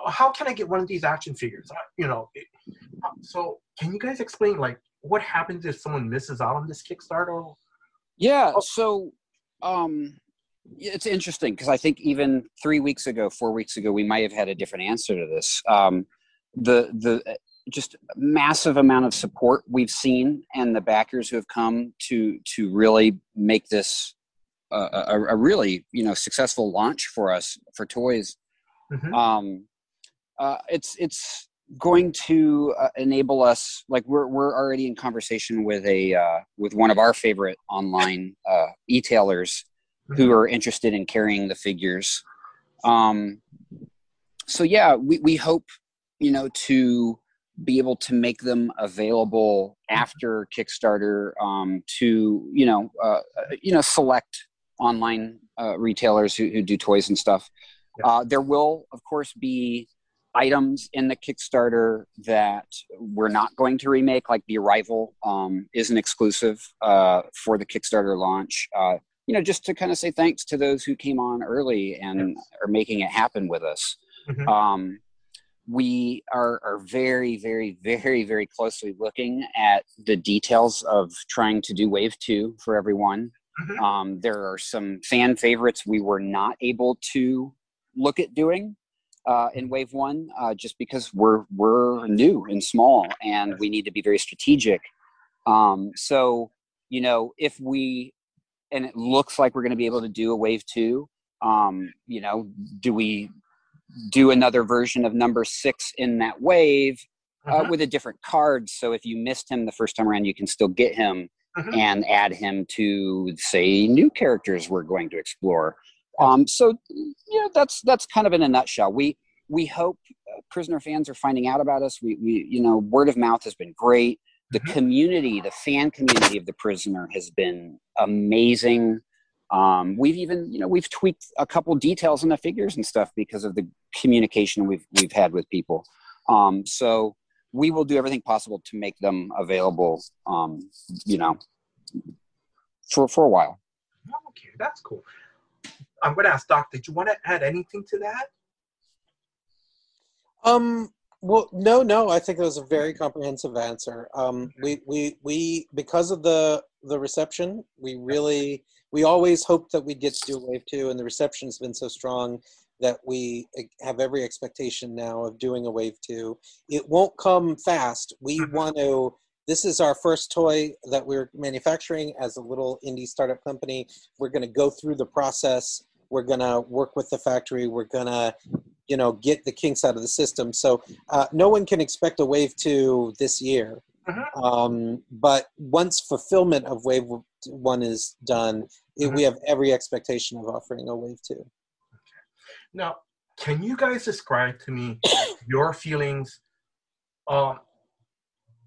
how can I get one of these action figures? I- You know, it, so can you guys explain like what happens if someone misses out on this Kickstarter? Yeah. Oh. So, um, it's interesting because I think even three weeks ago, four weeks ago, we might have had a different answer to this. Um, the the uh, just massive amount of support we've seen and the backers who have come to to really make this uh, a, a really you know successful launch for us for toys. Mhm. Um, uh, it's it's going to uh, enable us like we're we're already in conversation with a uh, with one of our favorite online uh, e-tailers who are interested in carrying the figures. Um, so yeah, we, we hope you know to be able to make them available after Kickstarter um, to you know uh, you know select online uh, retailers who, who do toys and stuff. Uh, there will of course be items in the Kickstarter that we're not going to remake, like the Arrival um, is an exclusive uh, for the Kickstarter launch. Uh, you know, just to kind of say thanks to those who came on early and are making it happen with us. Mhm. Um, we are, are very, very, very, very closely looking at the details of trying to do Wave 2 for everyone. Mhm. Um, there are some fan favorites we were not able to look at doing uh, in Wave 1 uh, just because we're, we're new and small and we need to be very strategic. Um, so, you know, if we, and it looks like we're going to be able to do a Wave 2, um, you know, do we do another version of number six in that wave uh, Mhm. with a different card. So if you missed him the first time around, you can still get him Mhm. and add him to say new characters we're going to explore. Um, so yeah, that's that's kind of in a nutshell. We we hope uh, prisoner fans are finding out about us. We we you know word of mouth has been great. The Mhm. community, the fan community of the prisoner has been amazing. Um, we've even, you know, we've tweaked a couple details in the figures and stuff because of the communication we've we've had with people. Um, so we will do everything possible to make them available. Um, you know, for for a while. Okay, that's cool. I'm going to ask Doc, did you want to add anything to that? Um. Well, no, no. I think it was a very comprehensive answer. Um, we, we, we, because of the the reception, we really, we always hoped that we'd get to do wave two, and the reception's been so strong that we have every expectation now of doing a wave two. It won't come fast. We Mhm. want to. This is our first toy that we're manufacturing as a little indie startup company. We're going to go through the process. We're going to work with the factory. We're going to you know get the kinks out of the system so uh, no one can expect a wave two this year Mhm. um, but once fulfillment of wave one is done it, we have every expectation of offering a wave two Now, can you guys describe to me your feelings, um,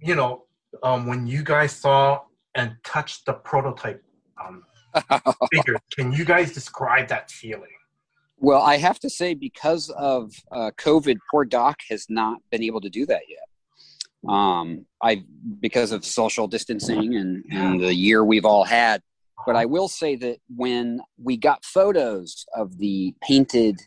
you know, um, when you guys saw and touched the prototype um, figure? Can you guys describe that feeling? Well, I have to say, because of uh, COVID, poor Doc has not been able to do that yet. Um, I because of social distancing and, and the year we've all had. But I will say that when we got photos of the painted,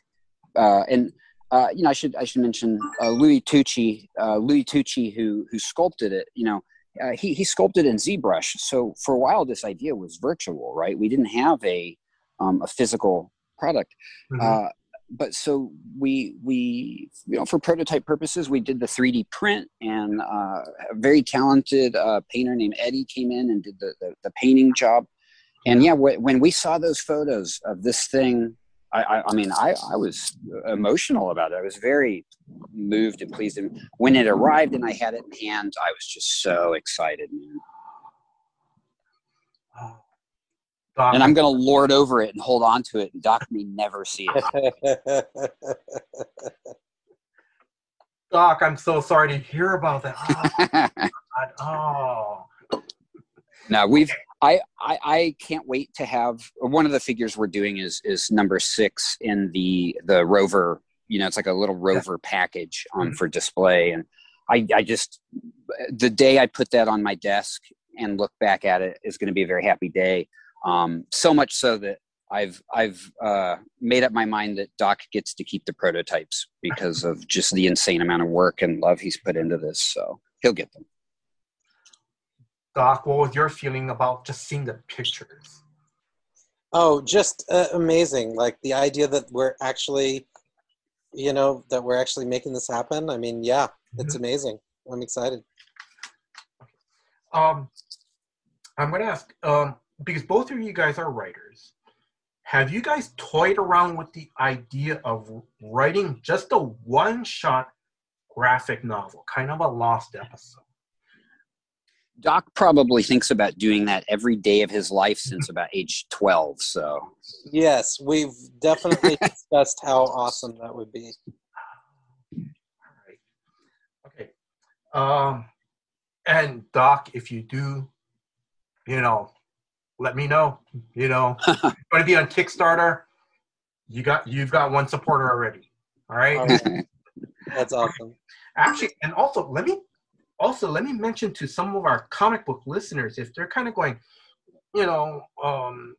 uh, and uh, you know, I should I should mention uh, Louis Tucci, uh, Louis Tucci, who who sculpted it. You know, uh, he he sculpted in ZBrush. So for a while, this idea was virtual, right? We didn't have a um, a physical product. Mhm. Uh, but so we we you know for prototype purposes we did the 3D print and uh, a very talented uh, painter named Eddie came in and did the the, the painting job. And yeah, wh- when we saw those photos of this thing, I, I, I mean, I, I was emotional about it. I was very moved and pleased. And when it arrived and I had it in hand, I was just so excited, man. Doc, And I'm going to lord over it and hold on to it, and Doc may never see it. Doc, I'm so sorry to hear about that. Oh, God. oh. no, we've. I, I I can't wait to have one of the figures we're doing is is number six in the the rover you know, it's like a little rover package on Mhm. for display. And I, I just, the day I put that on my desk and look back at it is going to be a very happy day. Um, so much so that I've, I've uh, made up my mind that Doc gets to keep the prototypes because of just the insane amount of work and love he's put into this. So he'll get them. Doc, what was your feeling about just seeing the pictures? Oh, just uh, amazing! Like the idea that we're actually, you know, that we're actually making this happen. I mean, yeah, it's amazing. I'm excited. Um, I'm going to ask um, because both of you guys are writers. Have you guys toyed around with the idea of writing just a one-shot graphic novel, kind of a lost episode? Doc probably thinks about doing that every day of his life since about age 12. So Yes, we've definitely discussed how awesome that would be. All right. Okay. Um, and Doc, if you do, you know, let me know. You know, going to be on Kickstarter. You got you've got one supporter already. All right. All right. That's awesome. Actually, and also let me also let me mention to some of our comic book listeners if they're kind of going, you know, um,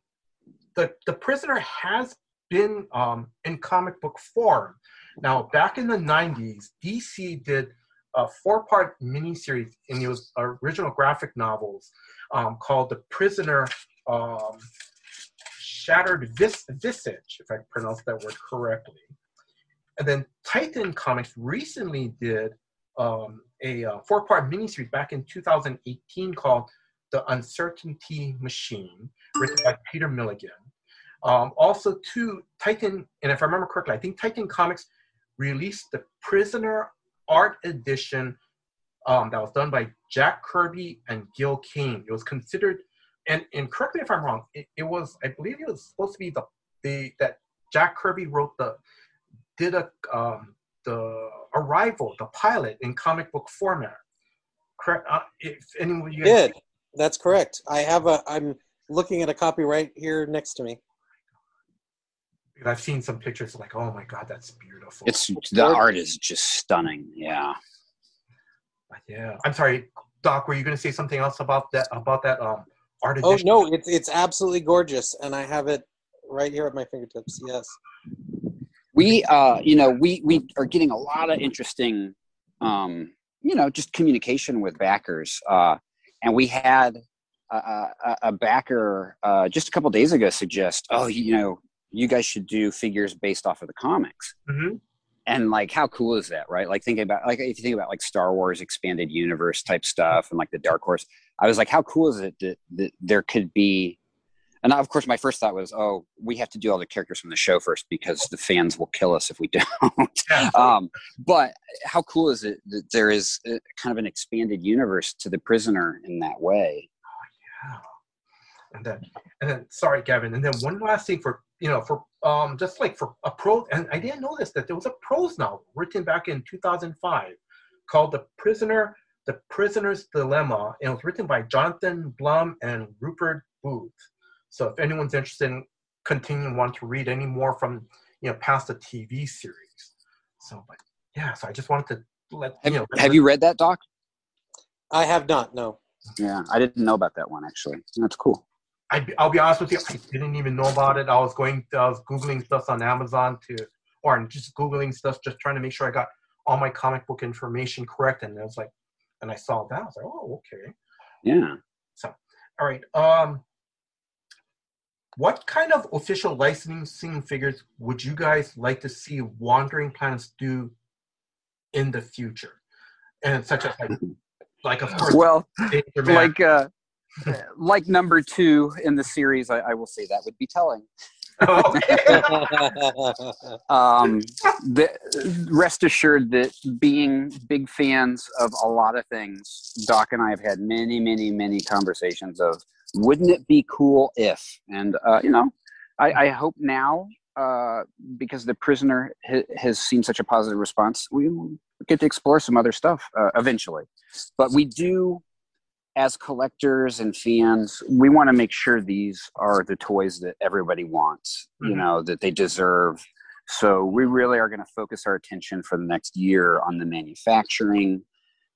the the prisoner has been um, in comic book form. Now, back in the '90s, DC did a four-part miniseries in those original graphic novels um, called "The Prisoner." Um, Shattered Vis- Visage, if I pronounce that word correctly. And then Titan Comics recently did um, a uh, four-part miniseries back in 2018 called "The Uncertainty Machine," written by Peter Milligan. Um, also, too, Titan, and if I remember correctly, I think Titan Comics released the Prisoner Art Edition um, that was done by Jack Kirby and Gil Kane. It was considered, and, and correct me if I'm wrong, it, it was, I believe it was supposed to be the, the that Jack Kirby wrote the, did a, um, the Arrival, the pilot in comic book format. Correct? Uh, if anyone you guys Did that's correct? I have a. I'm looking at a copy right here next to me. I've seen some pictures like, oh my god, that's beautiful. it's the art is just stunning. Yeah. yeah. I'm sorry, Doc. Were you going to say something else about that? About that um art Oh no, it's it's absolutely gorgeous, and I have it right here at my fingertips. Yes. We uh you know we we are getting a lot of interesting um you know just communication with backers uh and we had a, a, a backer uh just a couple days ago suggest oh you know you guys should do figures based off of the comics Mhm. and like how cool is that right like thinking about like if you think about like star wars expanded universe type stuff and like the dark horse i was like how cool is it that, that there could be and of course my first thought was oh we have to do all the characters from the show first because the fans will kill us if we don't um, but how cool is it that there is a, kind of an expanded universe to the prisoner in that way oh, Yeah. And then, and then, sorry, Gavin. And then one last thing for you know, for um, just like for a pro, and I didn't know this that there was a prose novel written back in 2005 called "The Prisoner, The Prisoner's Dilemma," and it was written by Jonathan Blum and Rupert Booth. So if anyone's interested in continuing want to read any more from you know past the TV series, so but yeah, so I just wanted to let have, you know. have you read that doc I have not. No. yeah i didn't know about that one actually that's cool I, I'll be honest with you, I didn't even know about it. I was going, I was googling stuff on Amazon to, or just googling stuff, just trying to make sure I got all my comic book information correct. And I was like, and I saw that, I was like, oh, okay, yeah So, all right. Um, what kind of official licensing figures would you guys like to see Wandering Planets do in the future? And such as like, like of course, well like uh like number two in the series I, I will say that would be telling okay. um, the, rest assured that being big fans of a lot of things, Doc and I have had many, many, many conversations of wouldn't it be cool if, and uh, you know, I, I hope now uh, because the prisoner ha- has seen such a positive response, we get to explore some other stuff uh, eventually. But we do as collectors and fans, we want to make sure these are the toys that everybody wants, you Mhm. know, that they deserve. So we really are going to focus our attention for the next year on the manufacturing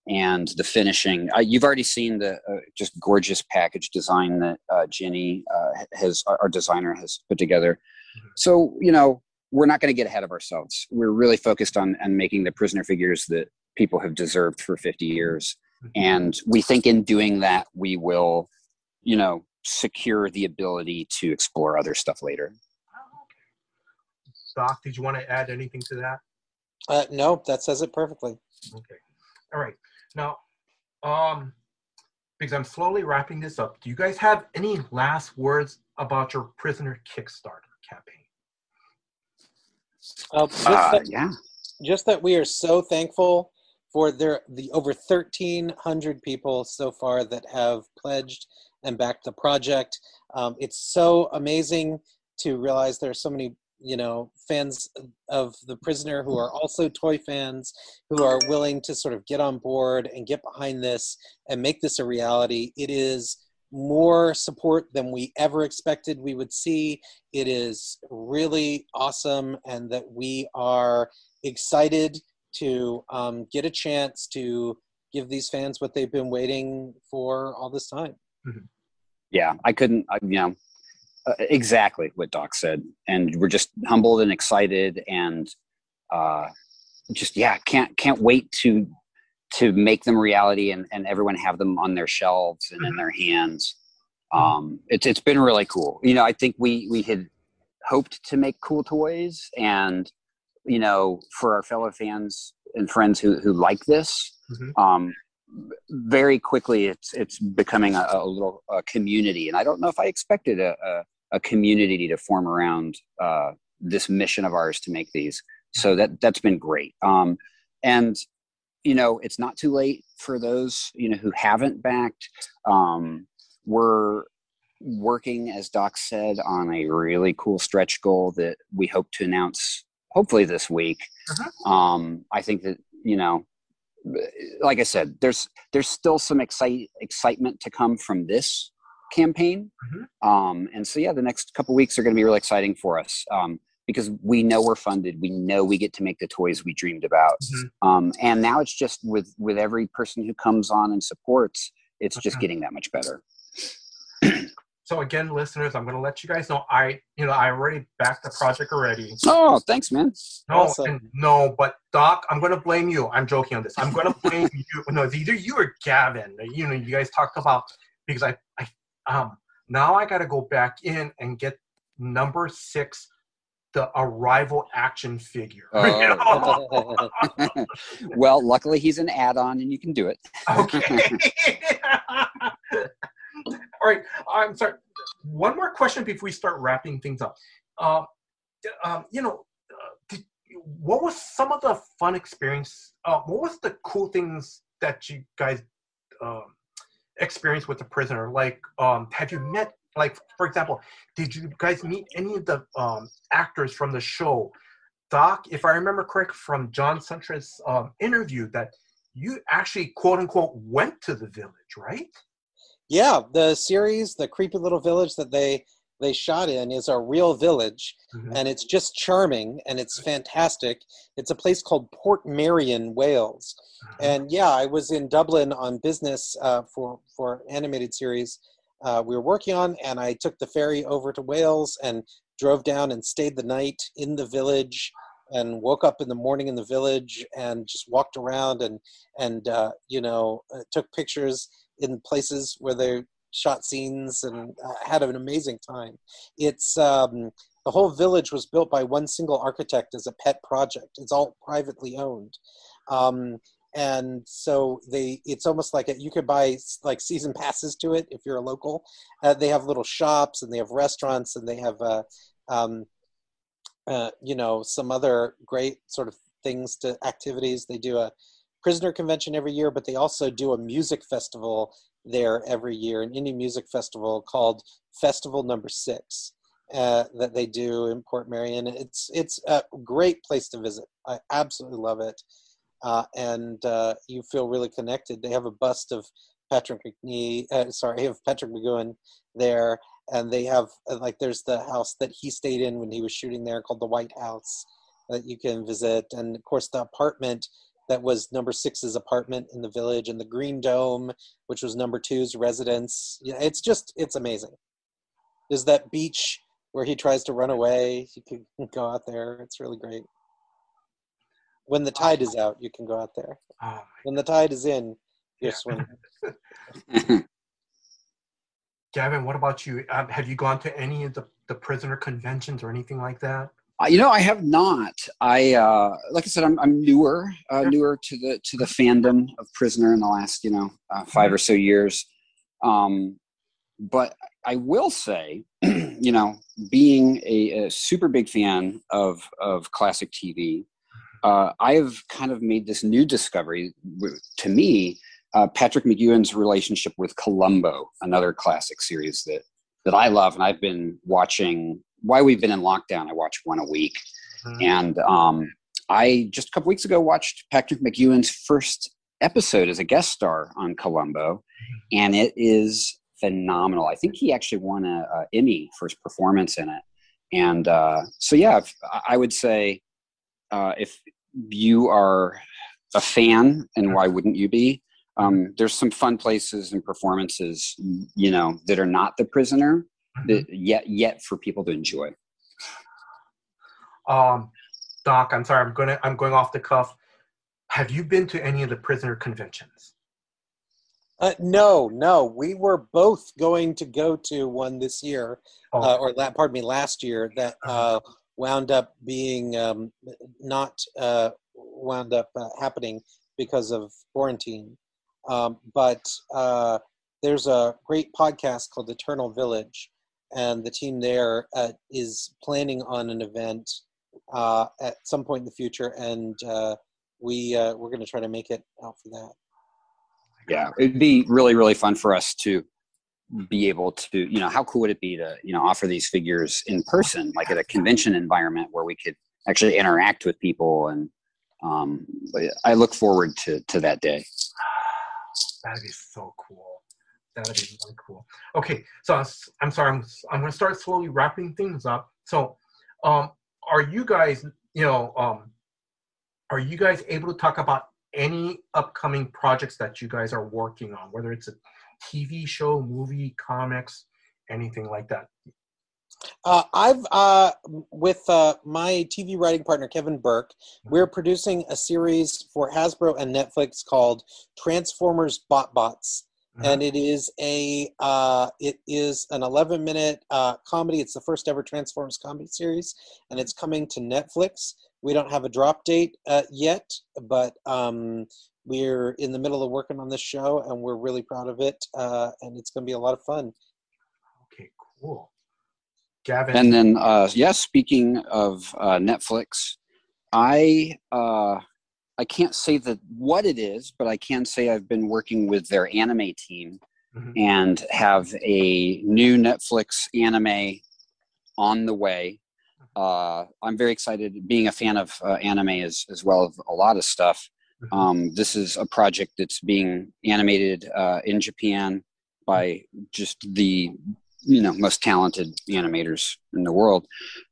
and the finishing. Uh, you've already seen the uh, just gorgeous package design that uh, Jenny uh, has, our designer has put together. Mm-hmm. So you know, we're not going to get ahead of ourselves. We're really focused on on making the prisoner figures that people have deserved for 50 years, mm-hmm. and we think in doing that we will, you know, secure the ability to explore other stuff later. Doc, did you want to add anything to that? Uh, no, that says it perfectly. Okay. All right. Now, um, because I'm slowly wrapping this up, do you guys have any last words about your prisoner Kickstarter campaign? Uh, just, uh, that, yeah. just that we are so thankful for their the over 1,300 people so far that have pledged and backed the project. Um, it's so amazing to realize there are so many you know fans of the prisoner who are also toy fans who are willing to sort of get on board and get behind this and make this a reality. It is more support than we ever expected we would see. It is really awesome and that we are excited to um, get a chance to give these fans what they've been waiting for all this time. Mm-hmm. yeah i couldn't I, you know uh, exactly what Doc said, and we're just humbled and excited, and uh, just yeah, can't can't wait to to make them reality and, and everyone have them on their shelves and in mm-hmm. their hands. Mm-hmm. Um, it's it's been really cool. You know, I think we we had hoped to make cool toys, and you know, for our fellow fans and friends who who like this, mm-hmm. um, very quickly it's it's becoming a, a little a community and i don't know if i expected a, a, a community to form around uh, this mission of ours to make these. So that that's been great. Um, and you know, it's not too late for those you know who haven't backed. Um, we're working, as Doc said, on a really cool stretch goal that we hope to announce hopefully this week. Uh-huh. Um, I think that you know like I said, there's there's still some excite, excitement to come from this campaign. Mm-hmm. Um, and so, yeah, the next couple weeks are going to be really exciting for us um, because we know we're funded. We know we get to make the toys we dreamed about. Mm-hmm. Um, and now it's just with with every person who comes on and supports, it's okay. just getting that much better. so again, listeners, I'm going to let you guys know I, you know, I already backed the project already. Oh, thanks, man. No, awesome. no, but Doc, I'm going to blame you. I'm joking on this. I'm going to blame you. No, it's either you or Gavin. You know, you guys talked about because I, I um, now I got to go back in and get number six, the arrival action figure. Oh. well, luckily he's an add-on, and you can do it. okay. All right. I'm sorry. One more question before we start wrapping things up. Uh, um, you know, uh, did, what was some of the fun experience? Uh, what was the cool things that you guys um, experience with the prisoner? Like, um, have you met, like, for example, did you guys meet any of the um, actors from the show? Doc, if I remember correct from John Siuntres' um, interview, that you actually, quote unquote, went to the village, right? Yeah, the series, the creepy little village that they they shot in is a real village mm-hmm. and it's just charming and it's fantastic it's a place called portmeirion wales mm-hmm. and yeah i was in dublin on business uh, for for animated series uh, we were working on and i took the ferry over to wales and drove down and stayed the night in the village and woke up in the morning in the village and just walked around and and uh, you know uh, took pictures in places where they shot scenes and uh, had an amazing time. It's um, the whole village was built by one single architect as a pet project. It's all privately owned. Um, and so they it's almost like a, you could buy like season passes to it if you're a local uh, they have little shops and they have restaurants and they have uh, um, uh, you know some other great sort of things to activities they do a prisoner convention every year but they also do a music festival there every year, an indie music festival called Festival Number Six uh, that they do in Portmeirion. It's it's a great place to visit. I absolutely love it, uh, and uh, you feel really connected. They have a bust of Patrick McNee. Uh, sorry, have Patrick McGoohan there, and they have uh, like there's the house that he stayed in when he was shooting there called the White House. that you can visit, and of course the apartment that was number six's apartment in the village, and the Green Dome, which was number two's residence. Yeah, it's just it's amazing. There's that beach where he tries to run away. You can go out there. It's really great. When the tide is out, you can go out there. Oh, When the tide is in, you're Yeah. swimming. Gavin, what about you? Um, have you gone to any of the, the prisoner conventions or anything like that? Uh, you know, I have not. I uh, like I said, I'm, I'm newer, uh, newer to the to the fandom of Prisoner in the last you know uh, 5 or so years. Um, but I will say, you know, being a, a super big fan of of classic TV, uh, I have kind of made this new discovery. To me, uh, Patrick McGoohan's relationship with Columbo, another classic series that that I love, and I've been watching. While we've been in lockdown, I watch one a week, Mhm. and um, I just a couple weeks ago watched Patrick McGoohan's first episode as a guest star on Columbo, and it is phenomenal. I think he actually won a, a Emmy for his performance in it, and uh, so yeah, if, I- I would say uh, if you are a fan, and why wouldn't you be? Um, there's some fun places and performances, you know, that are not the prisoner, that yet yet for people to enjoy. Um, Doc, I'm sorry, I'm gonna I'm going off the cuff. Have you been to any of the prisoner conventions? Uh, no, no, we were both going to go to one this year, Oh, uh, or la- pardon me, last year that uh, wound up being um, not uh, wound up uh, happening because of quarantine. Um, but uh, there's a great podcast called Eternal Village, and the team there uh, is planning on an event uh, at some point in the future, and uh, we uh, we're going to try to make it out for that. yeah it'd be really really fun for us to be able to you know how cool would it be to you know offer these figures in person like at a convention environment where we could actually interact with people and um, i look forward to to that day That'd be so cool. That'd be really cool. Okay, so I'm sorry. I'm I'm gonna start slowly wrapping things up. So, um, are you guys, you know, um, are you guys able to talk about any upcoming projects that you guys are working on, whether it's a TV show, movie, comics, anything like that? Uh, I've uh, with uh, my TV writing partner Kevin Burke. We're producing a series for Hasbro and Netflix called Transformers Bot Bots, and it is a uh, it is an 11 minute uh, comedy. It's the first ever Transformers comedy series, and it's coming to Netflix. We don't have a drop date uh, yet, but um, we're in the middle of working on this show, and we're really proud of it. Uh, and it's going to be a lot of fun. Okay, cool. Gavin. and then uh yeah speaking of uh netflix i uh i can't say that what it is but i can say i've been working with their anime team Mhm. and have a new netflix anime on the way uh i'm very excited being a fan of uh, anime as as well as a lot of stuff Mhm. um this is a project that's being animated uh in japan by just the you know most talented animators in the world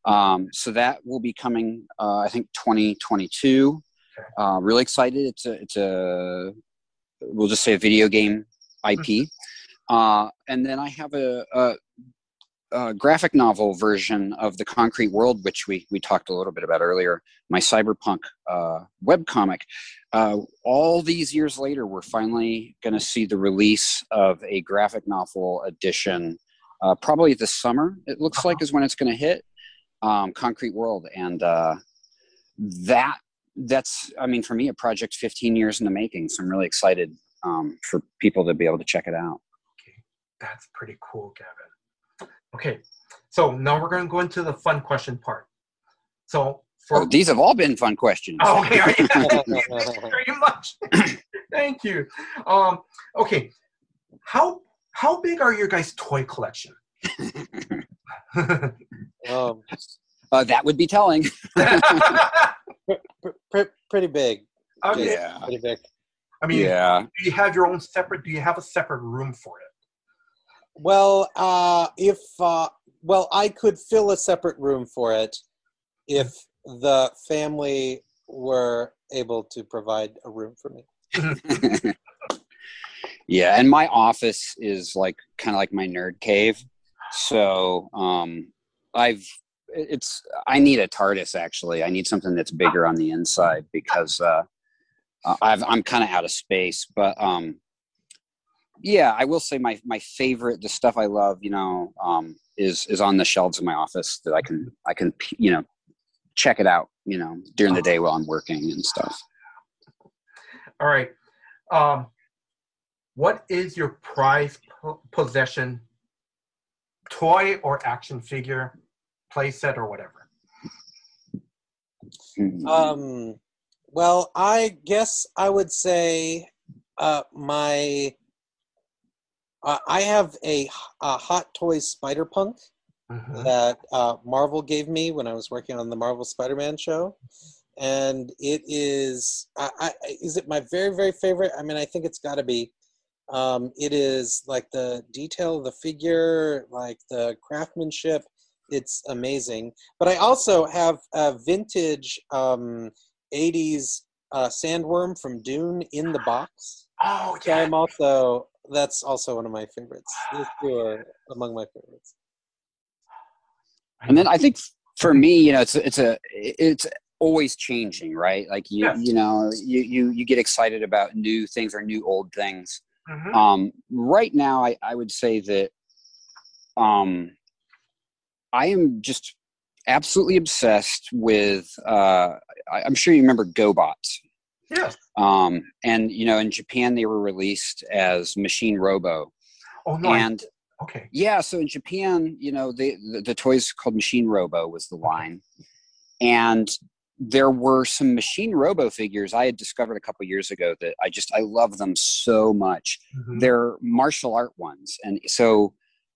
um, so that will be coming uh, i think 2022 Okay. Uh, really excited. It's a it's a we'll just say a video game ip uh, and then i have a, a, a graphic novel version of the concrete world which we we talked a little bit about earlier my cyberpunk uh, webcomic uh, all these years later we're finally going to see the release of a graphic novel edition uh, probably this summer it looks like is when it's going to hit um, concrete world. And uh, that that's i mean for me a project 15 years in the making so i'm really excited um, for people to be able to check it out Okay. That's pretty cool, Gavin. Okay, so now we're going to go into the fun question part. So for oh, these have all been fun questions Oh, okay. Thank you very much. Thank you. Um, okay, how how big are your guys' toy collection? Um, uh, that would be telling pr- pr- pretty big. okay. yeah Pretty big. I mean, yeah do you have your own separate? Do you have a separate room for it? Well, uh, if uh, well, I could fill a separate room for it if the family were able to provide a room for me. yeah, and my office is like kind of like my nerd cave. So um, I've it's I need a TARDIS actually. I need something that's bigger on the inside because uh, I've, I'm kind of out of space. But um, yeah, I will say my my favorite, the stuff I love, you know, um, is is on the shelves in my office that I can I can you know check it out, you know, during the day while I'm working and stuff. All right. Um, what is your prized possession, toy or action figure, playset or whatever? Mm-hmm. Um, well, I guess I would say uh, my uh, I have a, a Hot Toys Spider Punk mm-hmm. that uh, Marvel gave me when I was working on the Marvel Spider-Man show, and it is I, I, is it my very very favorite? I mean, I think it's got to be. Um, it is like the detail of the figure, like the craftsmanship. It's amazing. But I also have a vintage um, '80s uh, sandworm from Dune in the box. Oh yeah. So I'm also that's also one of my favorites. These two are among my favorites. And then I think for me, you know, it's it's a it's always changing, right? Like you yes. you know you you you get excited about new things or new old things. Mm-hmm. Um, right now, I I would say that um, I am just absolutely obsessed with. Uh, I, I'm sure you remember GoBots. Yes. Um, and you know, in Japan, they were released as Machine Robo. Oh no! And okay. Yeah, so in Japan, you know, they, the the toys called Machine Robo was the line, and there were some Machine Robo figures I had discovered a couple years ago that I just I love them so much. Mm-hmm. They're martial art ones, and so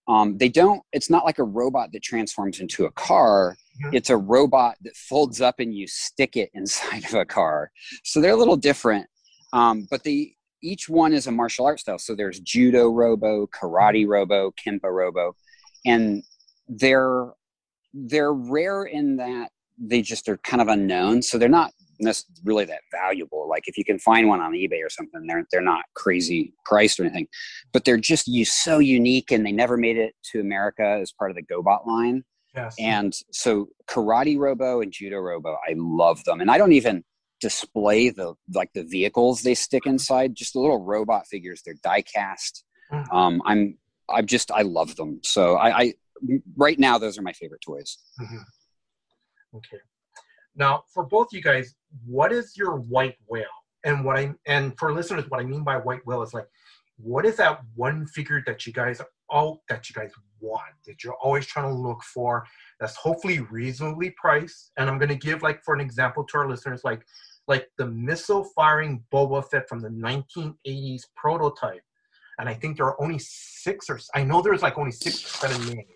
um, they don't. It's not like a robot that transforms into a car Mm-hmm. It's a robot that folds up and you stick it inside of a car. So they're a little different. Um, but the each one is a martial art style. So there's judo robo, karate robo, kempo robo, and they're they're rare in that they just are kind of unknown. So they're not really that valuable. Like if you can find one on eBay or something, they're they're not crazy priced or anything, but they're just you so unique, and they never made it to America as part of the GoBot line. Yes. And so Karate Robo and Judo Robo, I love them. And I don't even display the like the vehicles they stick inside, just the little robot figures. They're die cast. Mm-hmm. Um, I'm I'm just I love them. So I, I right now those are my favorite toys. Mm-hmm. Okay. Now for both you guys, what is your white whale? And what I and for listeners, what I mean by white whale is like, what is that one figure that you guys all that you guys want that you're always trying to look for that's hopefully reasonably priced? And i'm going to give like for an example to our listeners like like the missile firing boba fett from the 1980s prototype. And i think there are only six or i know there's like only six or seven made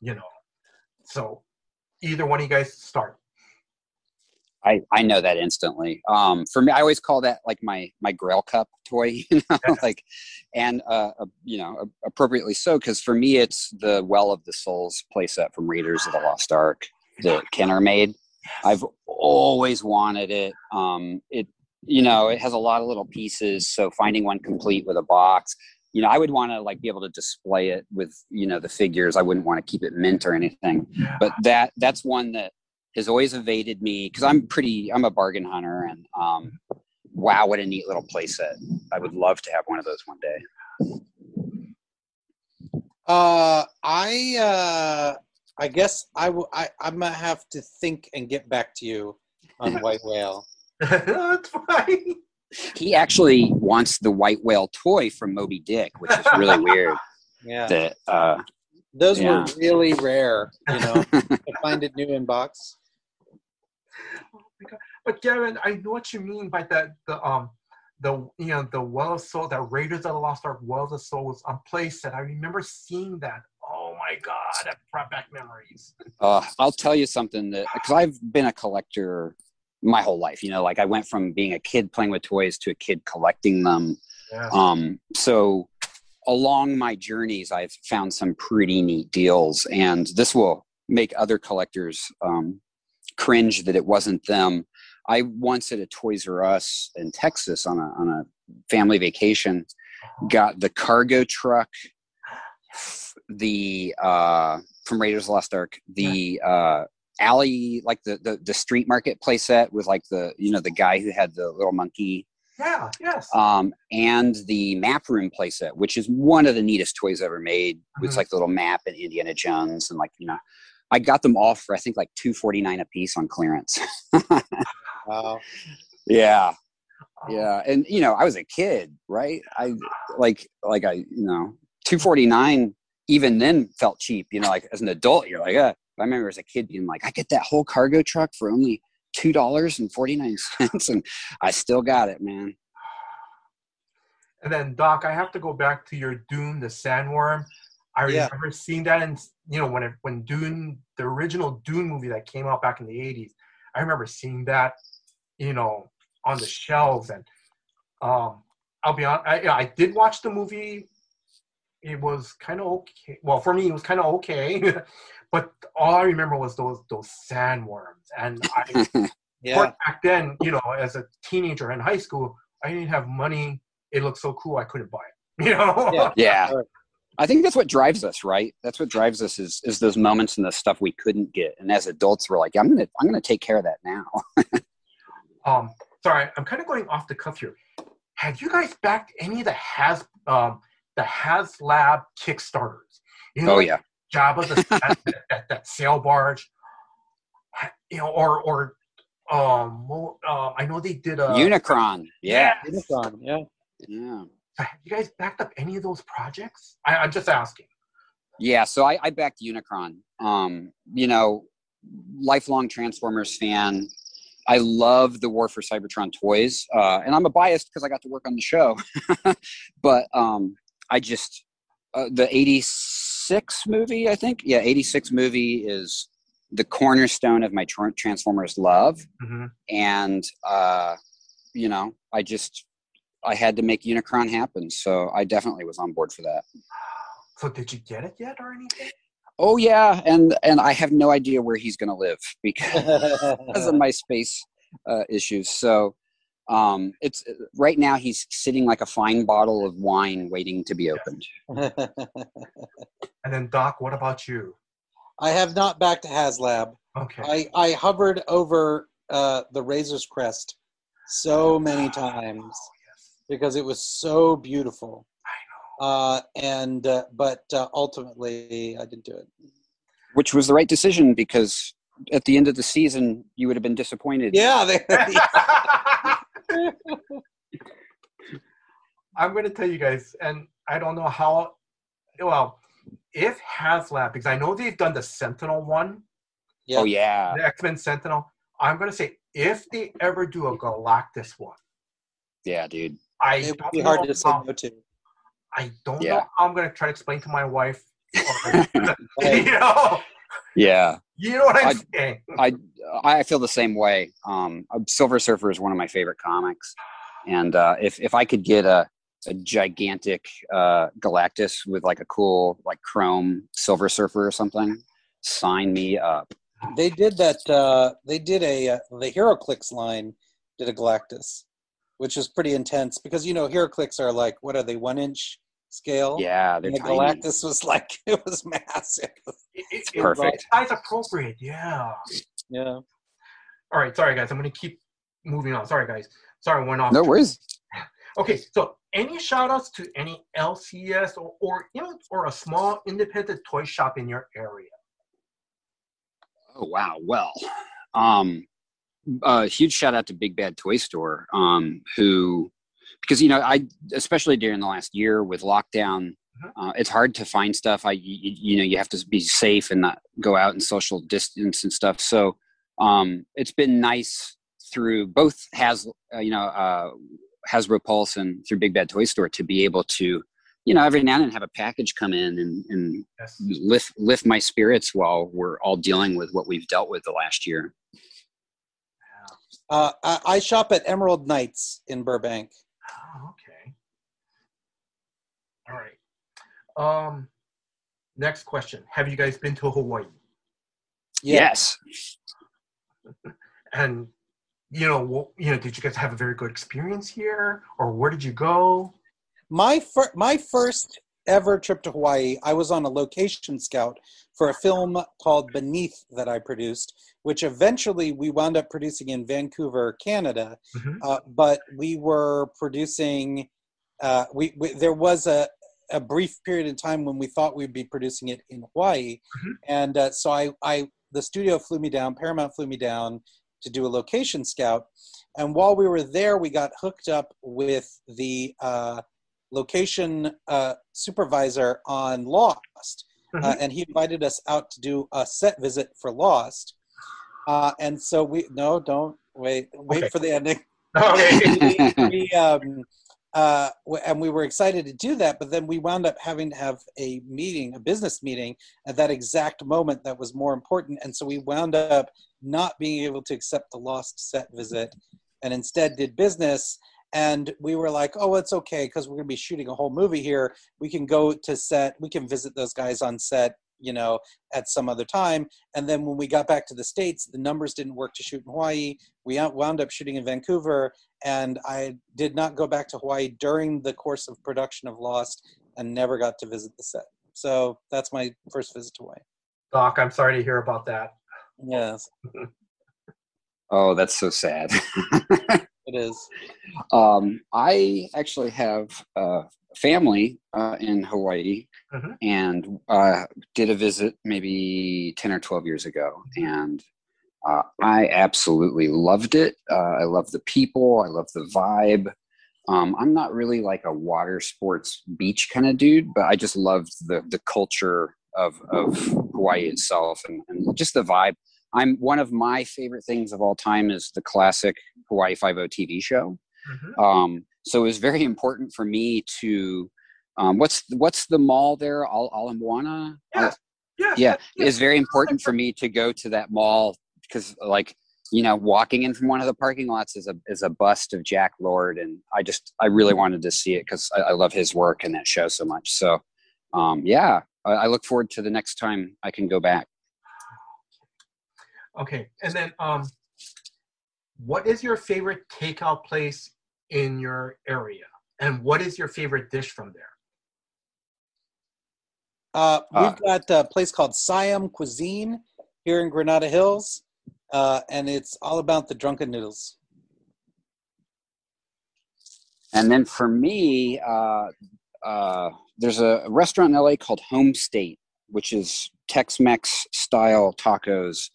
you know. So either one of you guys start I, I know that instantly. Um, for me, I always call that like my my Grail Cup toy, you know, like, and uh, uh, you know, appropriately so, because for me, it's the Well of the Souls playset from Raiders of the Lost Ark that Kenner made. I've always wanted it. Um, it, you know, it has a lot of little pieces, so finding one complete with a box, you know, I would want to like be able to display it with, you know, the figures. I wouldn't want to keep it mint or anything. But that that's one that has always evaded me because I'm pretty. I'm a bargain hunter, and um, wow, what a neat little playset! I would love to have one of those one day. Uh, I uh, I guess I will. I I'm gonna have to think and get back to you on white whale. That's fine. He actually wants the white whale toy from Moby Dick, which is really weird. Yeah. That uh, those yeah. were really rare, you know, to find it new in box. But Gavin, I know what you mean by that. The um, the you know the Well of Soul, that Raiders of the Lost Ark Wells of Souls on playset. I remember seeing that. Oh my God, that brought back memories. Uh, I'll tell you something that because I've been a collector my whole life. You know, like I went from being a kid playing with toys to a kid collecting them. Yes. Um, so along my journeys, I've found some pretty neat deals, and this will make other collectors um, cringe that it wasn't them. I once at a Toys R Us in Texas on a on a family vacation got the cargo truck, the uh, from Raiders the Lost Ark, the uh, alley like the, the the street market playset with like the you know the guy who had the little monkey Yeah, yes. um, and the map room playset, which is one of the neatest toys ever made. It's Mhm. like the little map and Indiana Jones, and like you know, I got them all for I think like two forty nine a piece on clearance. Wow. yeah, yeah, and you know, I was a kid, right? I like like I you know, two forty nine even then felt cheap. You know, like as an adult, you're like, uh, I remember as a kid being like, I get that whole cargo truck for only two dollars and forty nine cents, and I still got it, man. And then Doc, I have to go back to your Dune, the Sandworm. I Yeah. remember seeing that, and you know when it, when Dune, the original Dune movie that came out back in the '80s, I remember seeing that, you know, on the shelves. And um, I'll be honest, I, I did watch the movie. It was kind of okay. Well, for me, it was kind of okay. but all I remember was those those sandworms, and I Yeah. back then, you know, as a teenager in high school, I didn't have money. It looked so cool, I couldn't buy it. You know? Yeah. yeah Sure. I think that's what drives us right that's what drives us is is those moments and the stuff we couldn't get and as adults we're like i'm gonna i'm gonna take care of that now Um, sorry, I'm kind of going off the cuff here. Have you guys backed any of the has um the HasLab Kickstarters? You know, oh like yeah Jabba the that, that, that sail barge. You know, or or um, mo- uh, I know they did a unicron yeah Yes. Unicron, yeah. yeah Have you guys backed up any of those projects? I, I'm just asking. Yeah, so I, I backed Unicron. Um, you know, lifelong Transformers fan. I love the War for Cybertron toys, uh, and I'm a biased because I got to work on the show. but um, I just uh, the '86 movie, I think, yeah, '86 movie is the cornerstone of my tr- Transformers love, hmm and uh, you know, I just I had to make Unicron happen, so I definitely was on board for that. So did you get it yet or anything? Oh yeah, and and I have no idea where he's going to live because because of my space uh, issues. So um, it's right now he's sitting like a fine bottle of wine waiting to be opened. And then Doc, what about you? I have not backed to HasLab. Okay. I, I hovered over uh, the Razor's Crest so many times yes. Because it was so beautiful. I Uh, and uh, but uh, ultimately, I didn't do it. Which was the right decision because at the end of the season you would have been disappointed. Yeah, they, know. I'm going to tell you guys, and I don't know how. Well, if HasLab, because I know they've done the Sentinel one, yeah. Oh yeah. the X Men Sentinel. I'm going to say if they ever do a Galactus one, Yeah, dude. It I would don't be know hard to say how- no to. I don't Yeah. know how I'm going to try to explain to my wife. you know, Yeah. you know what I'm I- saying. I I feel the same way. Um, Silver Surfer is one of my favorite comics, and uh, if if I could get a a gigantic uh, Galactus with like a cool like chrome Silver Surfer or something, sign me up. They did that. Uh, they did a uh, the HeroClix line did a Galactus, which is pretty intense because you know HeroClix are like what are they one inch scale? Yeah, they're And the tiny. Galactus was like it was massive. It- it- It's perfect. It's size appropriate. Yeah. Yeah. All right. Sorry, guys. I'm going to keep moving on. Sorry, guys. Sorry, I went off. No worries. Okay, so any shout outs to any LCS or, or you know or a small independent toy shop in your area? Oh wow. Well, um, a huge shout out to Big Bad Toy Store, um, who, because you know, I especially during the last year with lockdown, Mhm. uh, it's hard to find stuff. I, you, you know, you have to be safe and not go out and social distance and stuff. So, um, it's been nice through both has uh, you know uh, Hasbro Pulse and through Big Bad Toy Store to be able to. You know, every now and then have a package come in and, and Yes. lift lift my spirits while we're all dealing with what we've dealt with the last year. Uh, I, I shop at Emerald Knights in Burbank. Oh, okay. All right. Um, next question: Have you guys been to Hawaii? Yeah. Yes. and you know, wh- you know, did you guys have a very good experience here, or where did you go? My fir- my first ever trip to Hawaii, I was on a location scout for a film called Beneath that I produced, which eventually we wound up producing in Vancouver, Canada. Mhm. Uh, but we were producing. Uh, we, we there was a a brief period in time when we thought we'd be producing it in Hawaii, Mhm. and uh, so I I the studio flew me down, Paramount flew me down to do a location scout, and while we were there, we got hooked up with the uh, location uh, supervisor on Lost, uh, Mhm. and he invited us out to do a set visit for Lost. Uh, and so we no, don't wait, wait Okay. for the ending. Okay. we, we, um, uh, and we were excited to do that, but then we wound up having to have a meeting, a business meeting, at that exact moment that was more important, and so we wound up not being able to accept the Lost set visit, and instead did business. And we were like, "Oh, it's okay because we're going to be shooting a whole movie here. We can go to set. We can visit those guys on set, you know, at some other time." And then when we got back to the states, the numbers didn't work to shoot in Hawaii. We wound up shooting in Vancouver, and I did not go back to Hawaii during the course of production of Lost, and never got to visit the set. So that's my first visit to Hawaii. Doc, I'm sorry to hear about that. Yes, oh, that's so sad. it is. Um, I actually have uh, family uh, in Hawaii Mhm. and uh, did a visit maybe 10 or 12 years ago. And uh, I absolutely loved it. Uh, I love the people, I love the vibe. Um, I'm not really like a water sports beach kind of dude, but I just loved the, the culture of, of Hawaii itself and, and just the vibe. I'm one of my favorite things of all time is the classic Hawaii Five O TV show. Mhm. Um, so it was very important for me to um, what's what's the mall there? Al Ala Moana? Yes. Yes. yeah, yes. it's very important for me to go to that mall because like you know walking in from one of the parking lots is a is a bust of Jack Lord and I just I really wanted to see it because I, I love his work and that show so much. So um, yeah, I, I look forward to the next time I can go back. Okay, and then um, what is your favorite takeout place in your area, and what is your favorite dish from there? Uh, we've Uh, got a place called Siam Cuisine here in Granada Hills, uh, and it's all about the drunken noodles. And then for me, uh, uh, there's a restaurant in LA called Home State, which is Tex-Mex style tacos.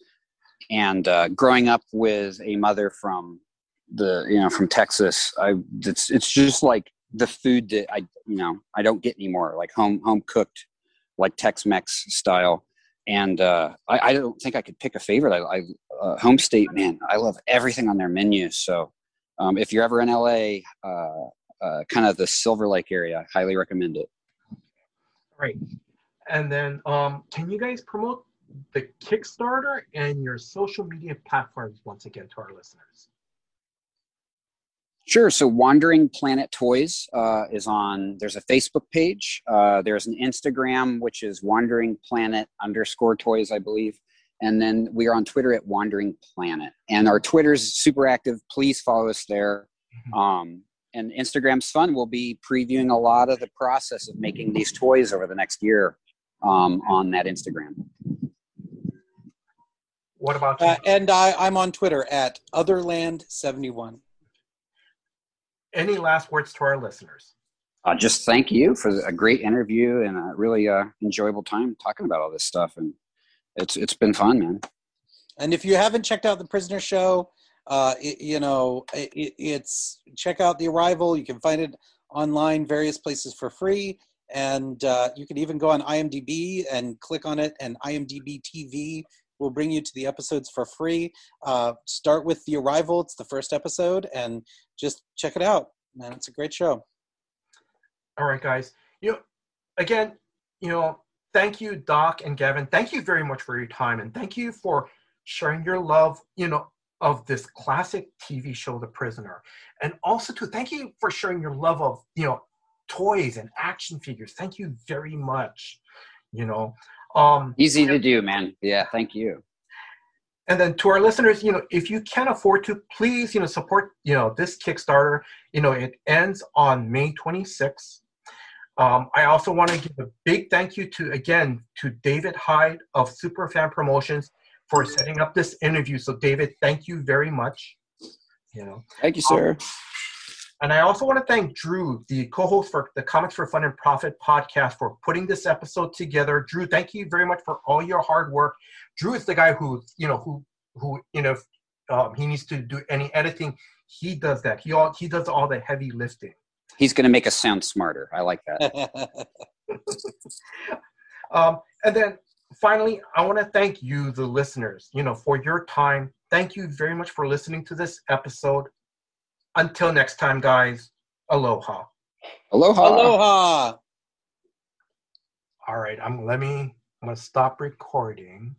And uh, growing up with a mother from the you know from Texas, I it's it's just like the food that I you know I don't get anymore, like home home cooked, like Tex-Mex style. And uh, I, I don't think I could pick a favorite. I, I uh, Home State, man, I love everything on their menu. So um, if you're ever in LA, uh, uh, kind of the Silver Lake area, I highly recommend it. Right, and then um, can you guys promote the Kickstarter and your social media platforms once again to our listeners? Sure. So Wandering Planet Toys uh, is on. There's a Facebook page. Uh, there's an Instagram, which is Wandering Planet underscore Toys, I believe. And then we are on Twitter at Wandering Planet. And our Twitter's super active. Please follow us there. Mhm. Um, and Instagram's fun. We'll be previewing a lot of the process of making these toys over the next year um, on that Instagram. What about you? Uh, and I, I'm on Twitter at Otherland71. Any last words to our listeners? uh, just thank you for a great interview and a really uh, enjoyable time talking about all this stuff. And it's it's been fun, man. And if you haven't checked out the Prisoner Show, uh, it, you know it, it's check out the Arrival. You can find it online, various places for free, and uh, you can even go on IMDb and click on it, and IMDb TV will bring you to the episodes for free. Uh, start with the Arrival; it's the first episode, and just check it out. Man, it's a great show. All right, guys. You know, again, you know, thank you, Doc and Gavin. Thank you very much for your time, and thank you for sharing your love, you know, of this classic TV show, The Prisoner, and also to thank you for sharing your love of, you know, toys and action figures. Thank you very much. You know, um, Easy to do, man. Yeah, thank you. And then to our listeners, you know, if you can afford to, please, you know, support, you know, this Kickstarter. You know, it ends on May 26th. Um, I also want to give a big thank you to again to David Hyde of Superfan Promotions for setting up this interview. So, David, thank you very much. You know, Thank you, sir. Um, and I also want to thank Drew, the co-host for the Comics for Fun and Profit podcast, for putting this episode together. Drew, thank you very much for all your hard work. Drew is the guy who, you know, who, who, you know, if, um, he needs to do any editing, he does that. He all he does all the heavy lifting. He's going to make us sound smarter. I like that. Um, and then finally, I want to thank you, the listeners, you know, for your time. Thank you very much for listening to this episode. Until next time, guys, aloha. Aloha. Aloha. All right, I'm let me I'm gonna stop recording.